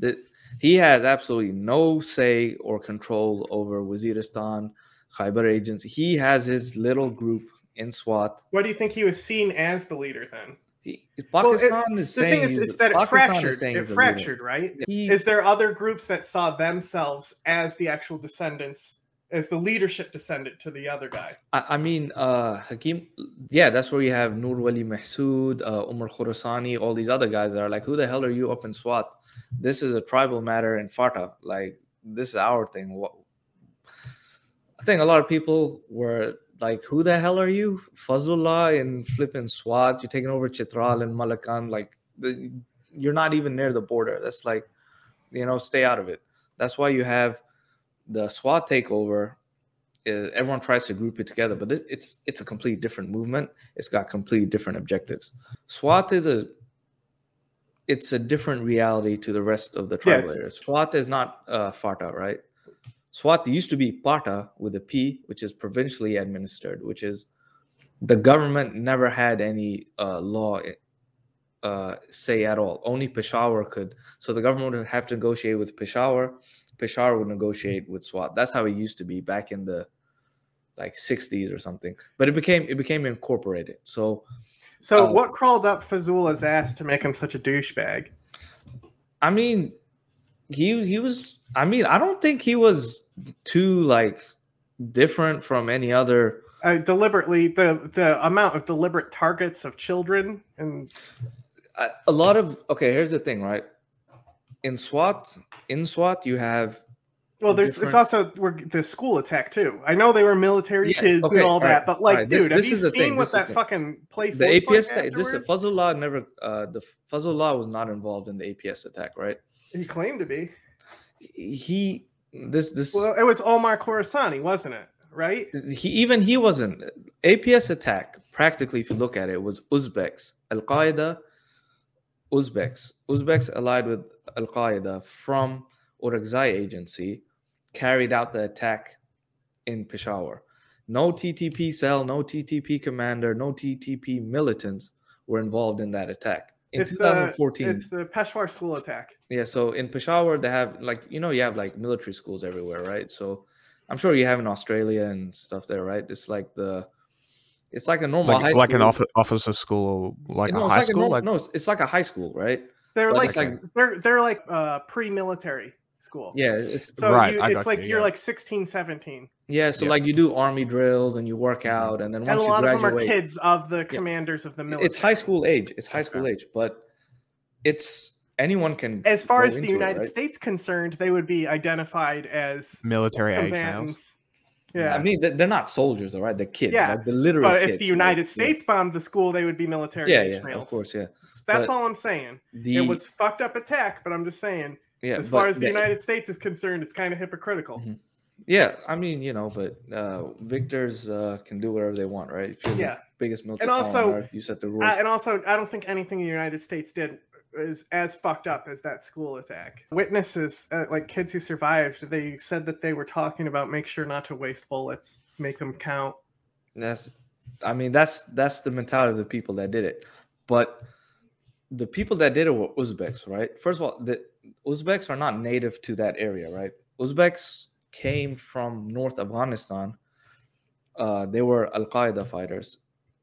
That he has absolutely no say or control over Waziristan, Khyber agency. He has his little group in SWAT. What do you think he was seen as the leader then? He, Well, it- Pakistan is The thing is, is that it Pakistan fractured. It he's the leader. fractured, right? He- Is there other groups that saw themselves as the actual descendants, as the leadership descendant to the other guy? I, I mean, uh, Hakim, yeah, that's where you have Nur Wali Mahsood, uh, Umar Khurasani, all these other guys that are like, who the hell are you up in SWAT? This is a tribal matter in FATA. Like, this is our thing. What? I think a lot of people were like, who the hell are you? Fazlullah and flipping SWAT. You're taking over Chitral and Malakand. Like, the, you're not even near the border. That's like, you know, stay out of it. That's why you have the SWAT takeover uh, everyone tries to group it together, but it, it's it's a completely different movement. It's got completely different objectives. SWAT is a it's a different reality to the rest of the tribal Yes. areas. SWAT is not uh, FATA, right? SWAT used to be PATA with a P, which is provincially administered, which is the government never had any uh, law uh, say at all. Only Peshawar could. So the government would have to negotiate with Peshawar. Peshawar would negotiate with SWAT. That's how it used to be back in the like 60s or something. But it became it became incorporated. So So Uh, what crawled up Fazlullah's ass to make him such a douchebag? I mean, he he was. I mean, I don't think he was too like different from any other. Uh, deliberately, the the amount of deliberate targets of children and A, a lot of okay. Here's the thing, right? In SWAT, in SWAT, you have well, there's it's also we're, the school attack too. I know they were military Yeah, kids okay, and all all that, but like, right, this- dude, have this you is seen thing, what this is the that fucking place the looked like APS. ta- This afterwards? Fazlullah never. Uh, the Law was not involved in the APS attack, right? He claimed to be. He this this Well, it was Omar Khorasani, wasn't it? Right? he even he wasn't APS attack. Practically, if you look at it, was Uzbeks, Al Qaeda, Uzbeks, Uzbeks allied with Al Qaeda from Orakzai agency, carried out the attack in Peshawar. No TTP cell, no TTP commander, no TTP militants were involved in that attack. In it's the 2014, it's the Peshawar school attack. yeah, so in Peshawar, they have like you know you have like military schools everywhere, right? So I'm sure you have in Australia and stuff there, right? It's like the it's like a normal high Like, like an school. office, officer school or like no, a it's high like a school? normal, like, no, it's, it's like a high school, right? They're But like, like- they're they're like uh, pre-military school. Yeah, it's So Right, you, I like you, you're yeah. like 16, 17. yeah. So Yeah. like you do army drills and you work mm-hmm. out, and then once and a you lot of graduate, them are kids of the commanders of the military. it's high school age. It's high school Okay. age, but it's anyone can. As far as the into it, United right? States concerned, they would be identified as military age males. Yeah. I mean, they're, they're not soldiers, all right? They're kids, Yeah, like the literal. but if kids, the right? United Yeah. States bombed the school, they would be military yeah, yeah, males. of course, yeah. That's but all I'm saying. The, it was fucked up attack, but I'm just saying, yeah, as but far as the the- United States is concerned, it's kind of hypocritical. Mhm. Yeah, I mean, you know, but uh, victors uh, can do whatever they want, right? If you're Yeah. the biggest military And also- earth, you set the rules. Uh, and also, I don't think anything the United States did is as fucked up as that school attack. Witnesses, uh, like kids who survived, they said that they were talking about make sure not to waste bullets, make them count. that's, I mean, that's that's the mentality of the people that did it. But the people that did it were Uzbeks, right? First of all, the Uzbeks are not native to that area, right? Uzbeks came from North Afghanistan. Uh, they were Al Qaeda fighters.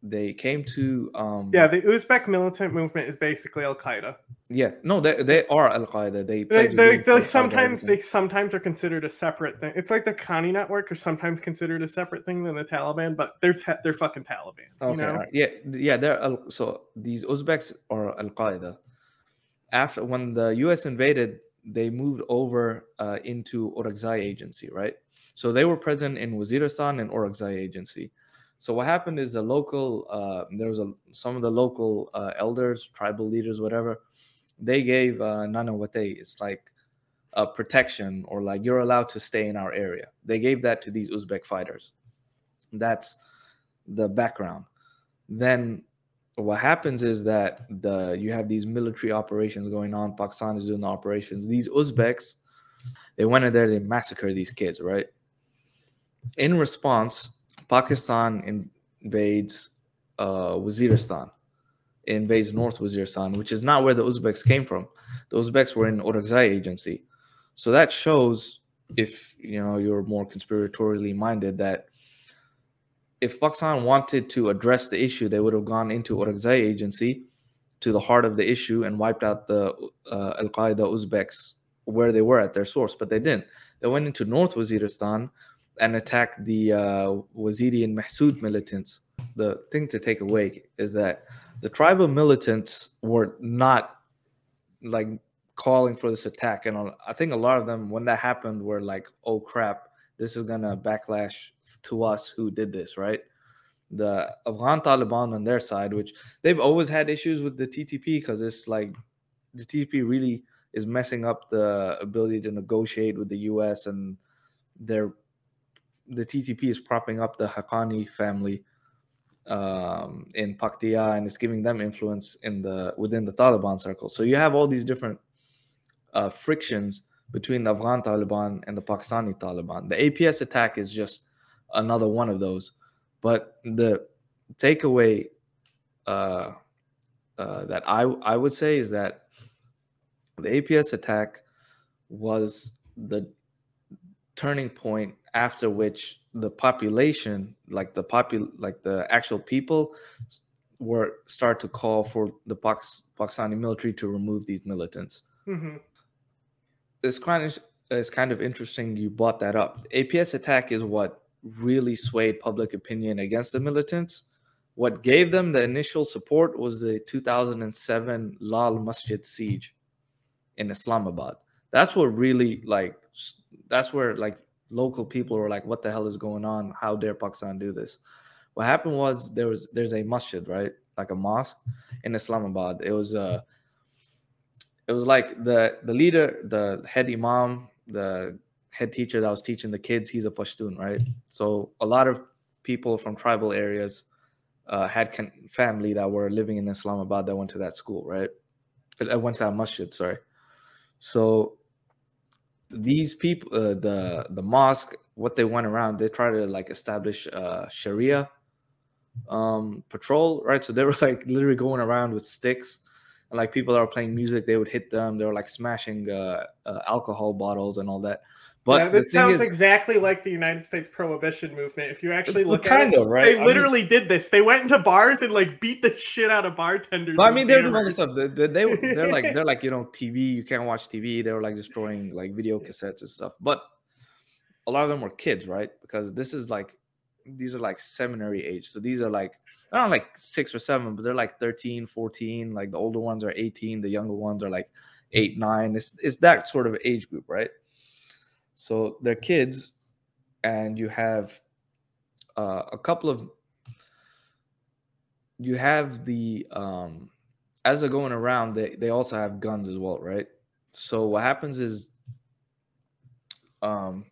They came to um, Yeah, the Uzbek militant movement is basically Al Qaeda. yeah. No, they they are Al Qaeda. They They, they, they sometimes they sometimes are considered a separate thing. It's like the Haqqani network are sometimes considered a separate thing than the Taliban, but they're ta- they're fucking Taliban. Okay, you know? alright. yeah, yeah. They're so these Uzbeks are Al Qaeda. After when the U.S. invaded, they moved over uh, into Orakzai Agency, right? So they were present in Waziristan and Orakzai Agency. So what happened is the local, uh, there was a, some of the local uh, elders, tribal leaders, whatever. They gave uh, Nanawatai, it's like a protection or like you're allowed to stay in our area. They gave that to these Uzbek fighters. That's the background. Then what happens is that the you have these military operations going on. Pakistan is doing the operations. These Uzbeks, they went in there, they massacred these kids, right? In response, Pakistan invades uh, Waziristan, invades North Waziristan, which is not where the Uzbeks came from. The Uzbeks were in Orakzai agency, so that shows if you know you're more conspiratorially minded that if Pakistan wanted to address the issue, they would have gone into Orakzai agency to the heart of the issue and wiped out the uh, Al Qaeda Uzbeks where they were at their source, but they didn't. They went into North Waziristan and attacked the uh, Waziri and Mahsud militants. The thing to take away is that the tribal militants were not like calling for this attack, and I think a lot of them, when that happened, were like, "Oh crap, this is gonna backlash to us who did this," right? The Afghan Taliban on their side, which they've always had issues with the TTP because it's like the TTP really is messing up the ability to negotiate with the US and their the TTP is propping up the Haqqani family um, in Paktia and it's giving them influence in the within the Taliban circle. So you have all these different uh, frictions between the Afghan Taliban and the Pakistani Taliban. The APS attack is just another one of those. But the takeaway uh, uh, that I I would say is that the APS attack was the turning point after which the population, like the popul, like the actual people, were start to call for the Pakistani military to remove these militants. Mm-hmm. It's kind of it's kind of interesting you brought that up. APS attack is what really swayed public opinion against the militants. What gave them the initial support was the 2007 Lal Masjid siege in Islamabad. That's what really like that's where like local people were like, what the hell is going on? How dare Pakistan do this? What happened was there was there's a masjid, right? Like a mosque in Islamabad. It was uh it was like the the leader, the head imam, the head teacher that was teaching the kids, he's a Pashtun, right? So a lot of people from tribal areas uh, had con- family that were living in Islamabad that went to that school, right? I went to that masjid, sorry. So these people, uh, the the mosque, what they went around, they try to like establish uh, Sharia um, patrol, right? So they were like literally going around with sticks, and like people that were playing music, they would hit them. They were like smashing uh, uh alcohol bottles and all that. But yeah, this sounds is, exactly like the United States prohibition movement. If you actually look kind at of, right? They I literally mean, did this. They went into bars and like beat the shit out of bartenders. I mean, they're doing all this stuff. They, they, they they're like they're like you know TV. You can't watch TV. They were like destroying like video cassettes and stuff. But a lot of them were kids, right? Because this is like these are like seminary age. So these are like I don't know, like six or seven, but they're like 13, 14. Like the older ones are 18. The younger ones are like eight, nine. It's it's that sort of age group, right? So they're kids, and you have uh, a couple of you have the um, as they're going around, they they also have guns as well, right? So what happens is um,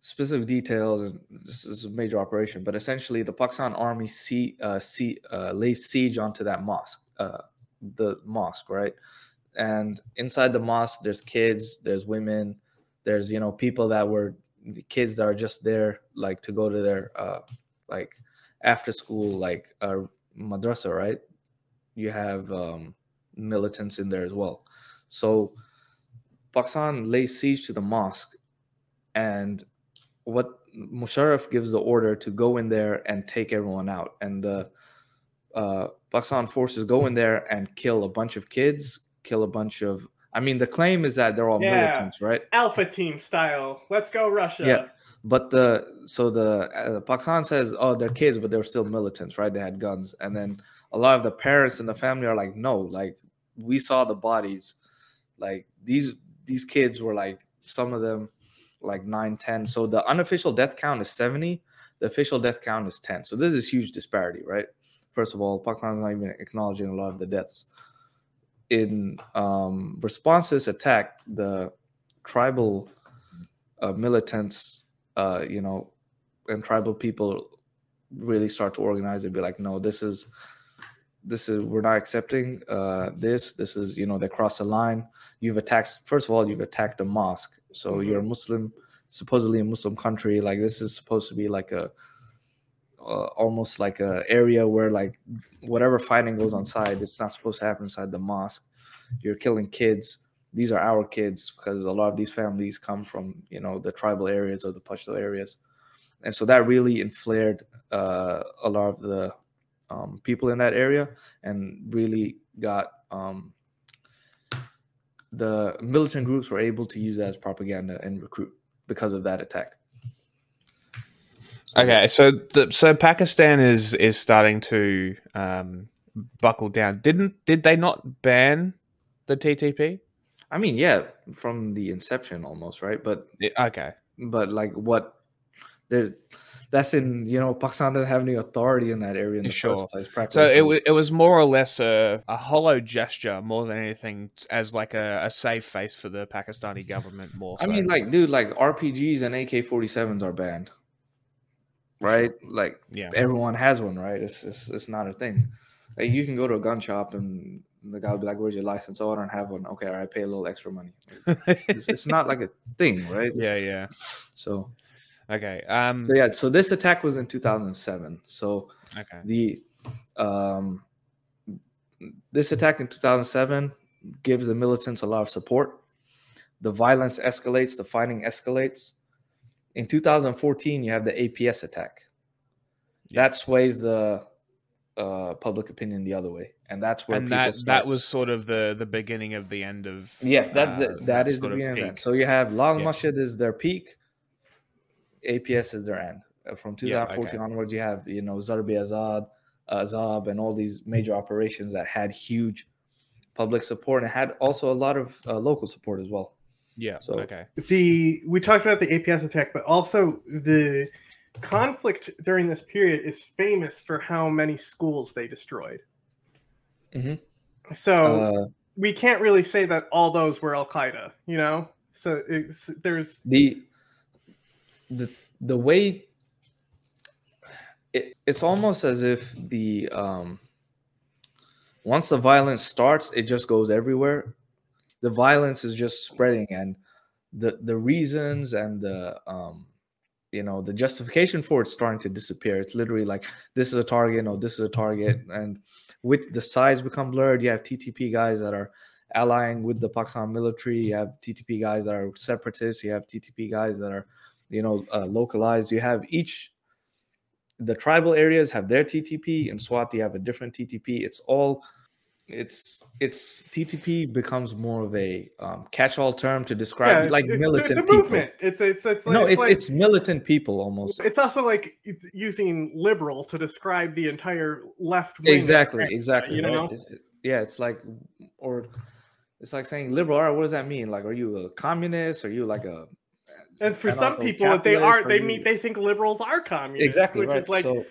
specific details, and this is a major operation, but essentially the Pakistan army see, uh, see, uh, lays siege onto that mosque, uh, the mosque, right? And inside the mosque, there's kids, there's women, there's you know people that were kids that are just there like to go to their uh like after school like uh madrasa right? You have um militants in there as well. So pakistan lays siege to the mosque and what musharraf gives the order to go in there and take everyone out. And the uh, pakistan forces go in there and kill a bunch of kids kill a bunch of I mean, the claim is that they're all yeah. militants, right? Alpha team style. Let's go Russia. Yeah, but the so the uh, Pakistan says, oh, they're kids, but they're still militants, right? They had guns, and then a lot of the parents and the family are like, no, like we saw the bodies, like these these kids were like some of them like 9 10 so the unofficial death count is 70 the official death count is 10 so this is huge disparity right first of all pakistan is not even acknowledging a lot of the deaths in um, response to this attack, the tribal uh, militants, uh, you know, and tribal people really start to organize and be like, no, this is this is we're not accepting uh, this. This is you know they cross the line. You've attacked. First of all, you've attacked a mosque. So mm-hmm. you're a Muslim, supposedly a Muslim country. Like this is supposed to be like a uh, almost like a area where like whatever fighting goes on side, it's not supposed to happen inside the mosque. You're killing kids. These are our kids because a lot of these families come from you know the tribal areas or the Pashto areas, and so that really inflared uh, a lot of the um, people in that area and really got um, the militant groups were able to use that as propaganda and recruit because of that attack. Okay, so the, so Pakistan is is starting to um, buckle down. Didn't did they not ban the TTP? I mean, yeah, from the inception almost, right? But okay, but like what there that's in you know Pakistan doesn't have any authority in that area in the Sure. first place. so it, it was more or less a, a hollow gesture more than anything as like a, a safe face for the Pakistani government. More, I mean, like, dude, like RPGs and AK 47s are banned, right? Like, yeah, everyone has one, right? It's, it's it's not a thing. Like, you can go to a gun shop and the guy will be like, "Where's your license?" Oh, I don't have one. Okay, all right, pay a little extra money. It's, it's not like a thing, right? yeah, yeah. So, Okay, um, so yeah. So this attack was in 2007. So okay, the um this attack in 2007 gives the militants a lot of support the violence escalates the fighting escalates in 2014 you have the aps attack Yeah. that sways the uh public opinion the other way and that's where and that start- that was sort of the the beginning of the end of yeah that uh, that, that is the beginning of that. so you have long Yeah. masjid is their peak aps is their end Uh, from Yeah, 2014 okay. onwards you have you know zarbi azad azab and all these major operations that had huge public support and had also a lot of uh, local support as well yeah. So- okay, the we talked about the APS attack, but also the conflict during this period is famous for how many schools they destroyed. Mhm. So uh, we can't really say that all those were Al Qaeda, you know. So it's, there's the the the way it, it's almost as if the um once the violence starts it just goes everywhere the violence is just spreading and the the reasons and the um you know the justification for it starting to disappear. It's literally like this is a target no this is a target and with the sides become blurred you have ttp guys that are allying with the pakistan military you have ttp guys that are separatists you have ttp guys that are you know uh, localized. You have each the tribal areas have their ttp in swat you have a different ttp it's all it's it's ttp becomes more of a um, catch-all term to describe yeah, like it- militant It's a people. It's it's it's like, no it's, it's, like, it's militant people almost it's also like it's using liberal to describe the entire left wing. exactly America, exactly You know, It's- yeah it's like or it's like saying liberal all right, what does that mean like are you a communist are you like a and for some people, they are they mean they think liberals are communists. exactly which right is like so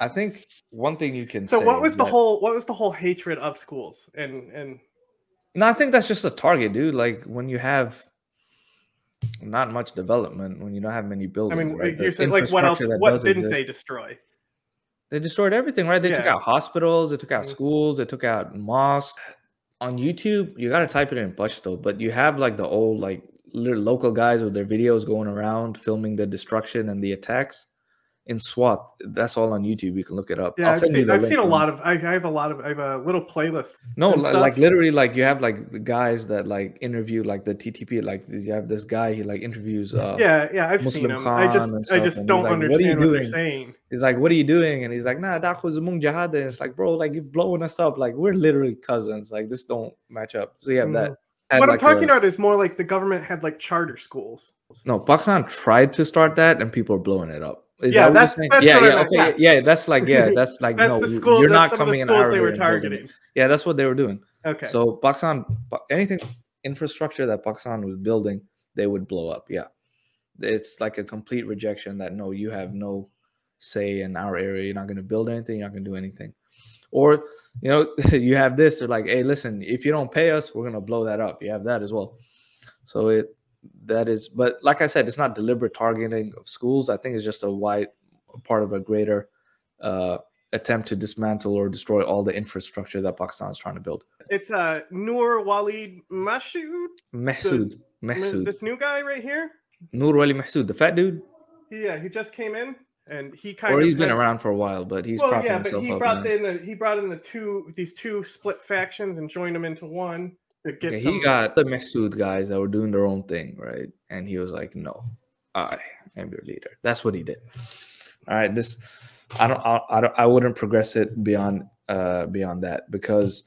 i think one thing you can So say what was the that- whole what was the whole hatred of schools and and No, I think that's just a target, dude. Like when you have not much development, when you don't have many buildings. I mean right? you're saying like what else what didn't exist- they destroy? They destroyed everything, right? They took out hospitals, they took out Mhm. schools, they took out mosques. On YouTube, you gotta type it in Pashto, but you have like the old like li- local guys with their videos going around filming the destruction and the attacks in SWAT. That's all on YouTube. You can look it up. Yeah, I've seen I've seen a lot of I, I have a lot of I have a little playlist. No, and li- like literally, like you have like the guys that like interview like the TTP. Like you have this guy, he like interviews. Uh, yeah, yeah, I've Muslim seen them. I just I just don't like, "What understand what, they're saying. He's like, "What are you doing?" And he's like, "Nah, that was Mung Jihad." And it's like, bro, like you're blowing us up. Like we're literally cousins. Like this don't match up. So yeah, that. had, Mm. What like, I'm talking a- about is more like the government had like charter schools. No, Pakistan tried to start that, and people are blowing it up. Is Yeah, that that's- that's yeah, yeah, okay, yes. yeah. That's like, yeah, that's like, That's no, school. you're That's not the coming in they were targeting. Yeah, that's what they were doing. Okay. So Pakistan, anything infrastructure that Pakistan was building, they would blow up. Yeah, it's like a complete rejection that no, you have no say in our area. You're not going to build anything. You're not going to do anything. Or you know, you have this. They're like, hey, listen, if you don't pay us, we're going to blow that up. You have that as well. So it that is, but like I said, it's not deliberate targeting of schools. I think it's just a wide part of a greater uh, attempt to dismantle or destroy all the infrastructure that Pakistan is trying to build. it's uh Noor Walid Mashoud, Mahsoud, Mahsoud, this new guy right here. Noor Wali Mahsoud, the fat dude. Yeah, he just came in. and he kind or of he's been around for a while, but he's well, yeah, but he brought in the he brought in the two these two split factions and joined them into one to get Yeah, some. he got the Masood guys that were doing their own thing, right? And he was like, "No, I am your leader." That's what he did. All right, this I don't, I, I don't, I wouldn't progress it beyond, uh, beyond that because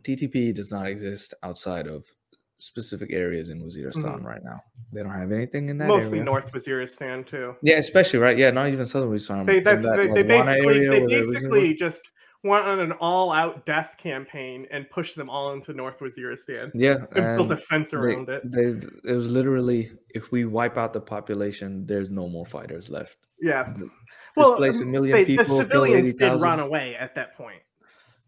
TTP does not exist outside of specific areas in Waziristan Mhm. right now. They don't have anything in that mostly area. North Waziristan too. Yeah, especially right. Yeah, not even southern Waziristan. They that's that they, they basically they basically just went on an all-out death campaign and pushed them all into North Waziristan yeah, and built a fence they- around it. They, it was literally if we wipe out the population, there's no more fighters left. Yeah. Well, Displace a um, million they- people. the civilians did 80,000. run away at that point.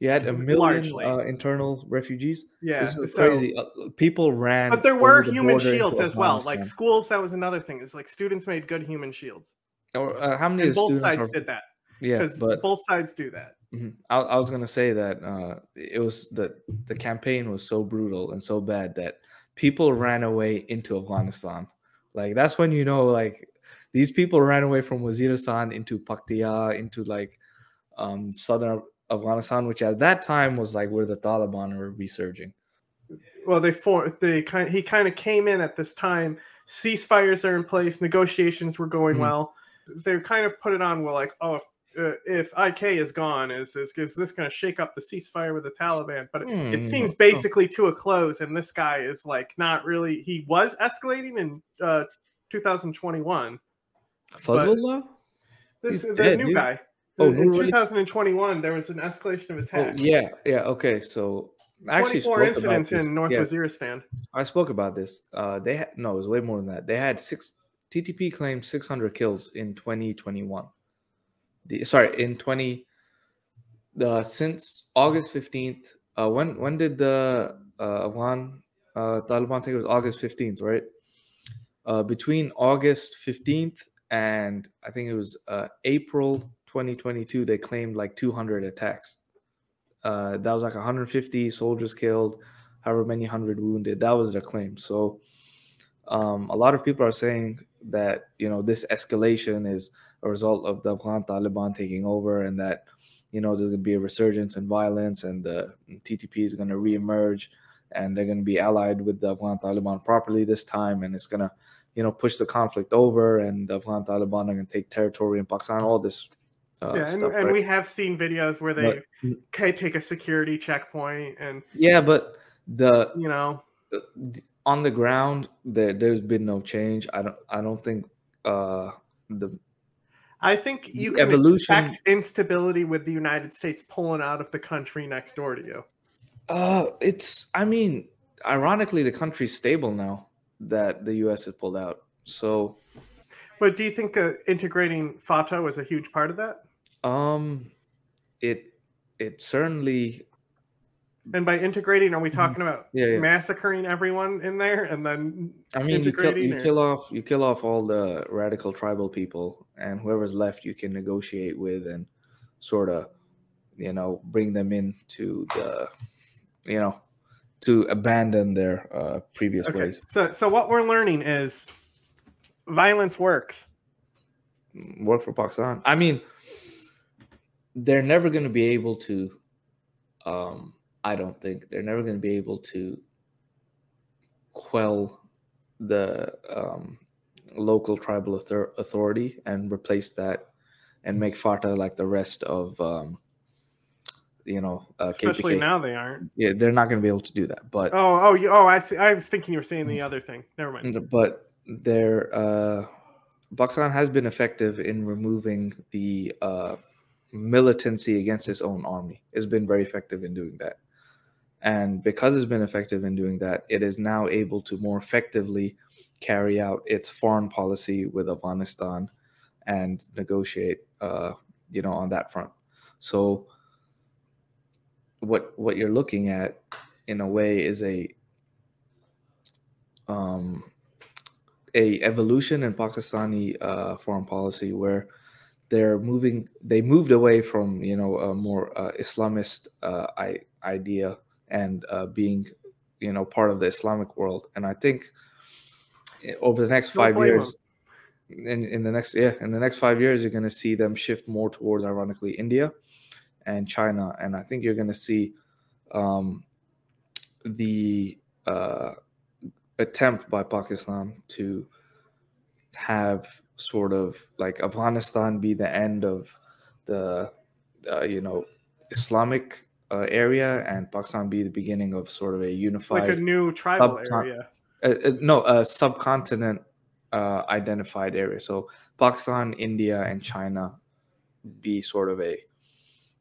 You had a million uh, internal refugees. Yeah, this is so- crazy. Uh, people ran, But there were the human shields as well. Like schools, that was another thing. Is like students made good human shields, Or, uh, how many and both students sides are- did that Yeah, because but both sides do that. Mhm. I, I was gonna say that uh, it was that the campaign was so brutal and so bad that people ran away into Afghanistan. Like that's when you know, like these people ran away from Waziristan into Paktia, into like um, southern Afghanistan, which at that time was like where the Taliban were resurging. Well, they for they kind he kind of came in at this time. Ceasefires are in place. Negotiations were going Mhm. well. They kind of put it on. Well, like, oh, if, uh, if IK is gone, is is, is this going to shake up the ceasefire with the Taliban? But it, it Hmm, seems oh. basically to a close, and this guy is like not really. He was escalating in uh, 2021. Fazlullah? This He's the dead, new dude. guy. Oh, in really? 2021, there was an escalation of Oh, attacks. yeah, yeah. Okay, so I actually 24 spoke about incidents this. in North Yeah, Waziristan. I spoke about this. Uh, they had no, it was way more than that. They had six. TTP claimed 600 kills in 2021. The, sorry, in 20. The since August 15th. Uh, when when did the uh, Afghan uh, Taliban take it? was August 15th, right? Uh, between August 15th and I think it was uh, April 2022, they claimed like 200 attacks. Uh, that was like 150 soldiers killed, however many hundred wounded. That was their claim. So um, a lot of people are saying that you know this escalation is a result of the Afghan Taliban taking over, and that you know there's going to be a resurgence in violence, and the TTP is going to reemerge, and they're going to be allied with the Afghan Taliban properly this time, and it's going to you know push the conflict over, and the Afghan Taliban are going to take territory in Pakistan. All this. Uh, yeah, and, stuff, and right? we have seen videos where they But- take a security checkpoint, and yeah, but the you know, on the ground there there's been no change i don't i don't think uh the I think you can evolution- expect instability with the United States pulling out of the country next door to you. uh it's i mean ironically the country's stable now that the us has pulled out so But do you think uh, integrating FATA was a huge part of that? um it it certainly And by integrating, are we talking about Mm-hmm. Yeah, yeah. massacring everyone in there and then i mean you kill, you or- kill off you kill off all the radical tribal people and whoever's left you can negotiate with and sort of you know bring them into the you know to abandon their uh previous Okay. ways So so what we're learning is violence works. work for Pakistan. I mean, they're never going to be able to. Um, I don't think they're never going to be able to quell the um, local tribal author- authority and replace that and make FATA like the rest of, um, you know, uh, Especially KPK. now they aren't. Yeah, they're not going to be able to do that. But Oh, oh, you, oh! I see. I was thinking you were saying the other thing. Never mind. but their uh, Pakistan has been effective in removing the uh, militancy against his own army. It's been very effective in doing that, and because it's been effective in doing that, it is now able to more effectively carry out its foreign policy with Afghanistan and negotiate, uh, you know, on that front. So, what what you're looking at, in a way, is a um, a evolution in Pakistani uh, foreign policy where they're moving. They moved away from you know a more uh, Islamist uh, I, idea and uh, being you know part of the Islamic world. And I think eh, over the next five years, in in the next yeah in the next five years you're going to see them shift more towards ironically India and China, and I think you're going to see um, the uh, attempt by Pakistan to have sort of like Afghanistan be the end of the uh, you know Islamic uh, area and Pakistan be the beginning of sort of a unified like a new tribal area. uh, uh, no a subcontinent uh, identified area so pakistan india and china be sort of a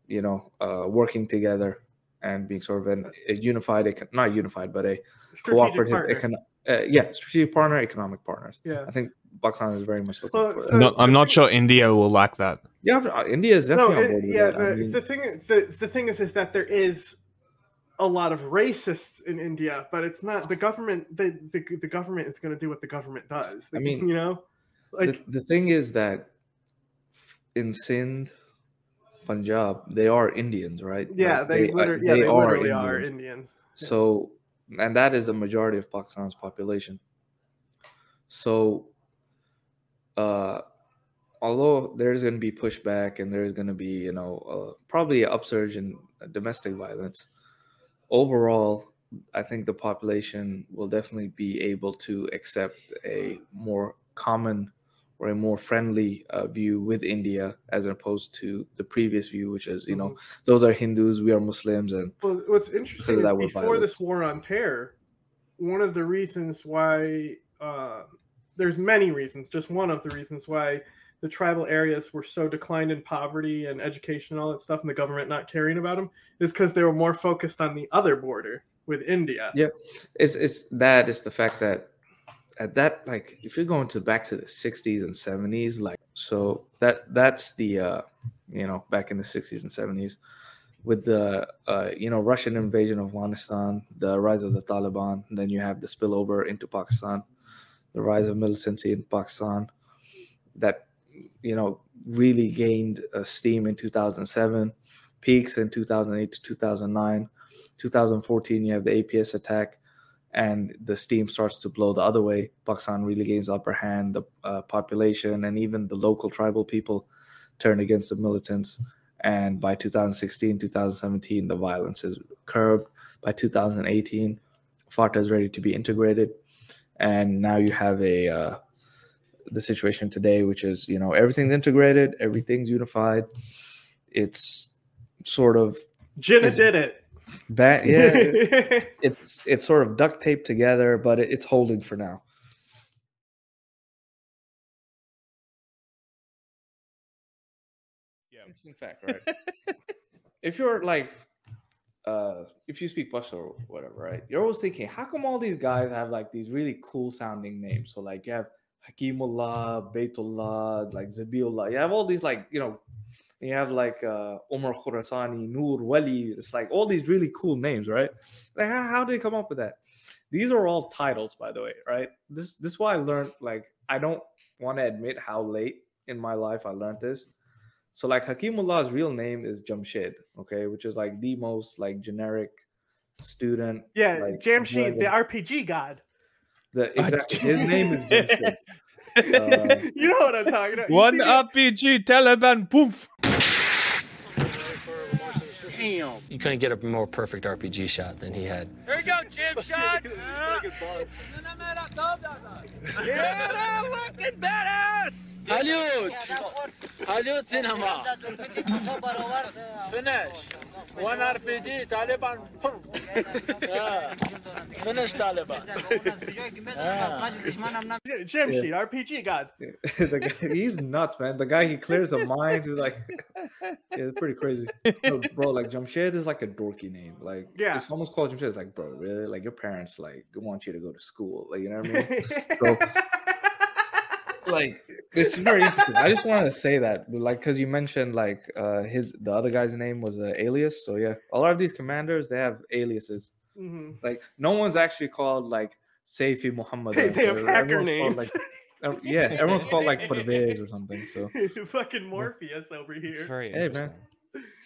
you know uh, working together and being sort of an, a unified not unified but a Strategic cooperative partner. Econ- uh, yeah strategic partner economic partners yeah. i think pakistan is very much looking Well, for so- that. No, I'm not sure India will like that. yeah india is No, definitely on it- board with yeah. that. I but mean, the thing, the, the thing is, is that there is a lot of racists in India, but it's not the government. The the, the government is going to do what the government does. I mean, you know, like the, the thing is that in Sindh, Punjab, they are Indians, right? yeah, Like, they, uh, literally, yeah, they, literally are Indians. Indians. Yeah. So, and that is the majority of Pakistan's population. So, uh, although there's going to be pushback and there's going to be, you know, uh, probably an upsurge in domestic violence, overall, I think the population will definitely be able to accept a more common or a more friendly uh, view with India as opposed to the previous view, which is, you know, Mhm. those are Hindus, we are Muslims, and Well, what's interesting is before this war on terror, one of the reasons why uh, there's many reasons. Just one of the reasons why the tribal areas were so declined in poverty and education and all that stuff, and the government not caring about them, is because they were more focused on the other border with India. Yeah. it's it's that it's the fact that at that like if you're going to back to the 60s and 70s like so that that's the uh you know back in the 60s and 70s with the uh you know russian invasion of afghanistan the rise of the taliban then you have the spillover into pakistan the rise of militancy in pakistan that you know really gained uh, steam in 2007 peaks in 2008 to 2009 2014 you have the APS attack and the steam starts to blow the other way. Pakistan really gains the upper hand the uh, population and even the local tribal people turn against the militants. And by 2016 2017 the violence is curbed. By 2018 FATA is ready to be integrated. And now you have a uh, the situation today which is you know everything's integrated everything's unified. It's sort of Jinnah did it. Ba- yeah, it's it's sort of duct taped together, but it, it's holding for now. Yeah. Interesting fact, right? if you're like, uh, if you speak Pashto or whatever, right? You're always thinking, how come all these guys have like these really cool sounding names? So like you have Hakimullah, Baitullah, like Zabiullah. You have all these like you know, you have like uh, Omar Khurasani, Noor Wali. It's like all these really cool names, right? Like how, how did they come up with that? These are all titles, by the way, right? This this is why I learned. Like I don't want to admit how late in my life I learned this. So like Hakimullah's real name is Jamshed, okay, which is like the most like generic student. yeah, like, Jamshid, the RPG god. The exactly his name is Jamshed. Uh, you know what I'm talking about. You One see the- RPG Taliban poof. Damn. You couldn't get a more perfect RPG shot than he had. Here you go, Jim shot. yeah, fucking badass. Hollywood. Aliyut cinema. Finish. Jamshid, RPG god. the guy, he's nuts, man. The guy he clears the mind. He's like, yeah, it's pretty crazy, no, bro. Like Jamshed is like a dorky name. Like, Yeah. if someone's called Jamshed, it's like, bro, really? Like your parents like want you to go to school, like you know what I mean? So- like it's very interesting. I just wanted to say that, like, because you mentioned like uh his the other guy's name was an alias. So yeah, a lot of these commanders they have aliases. Mhm. Like no one's actually called like Saifi Muhammad. They, they have hacker names. Like, uh, yeah, everyone's called like Parvez or something. So Fucking Morpheus over It's here. very Hey, man. interesting.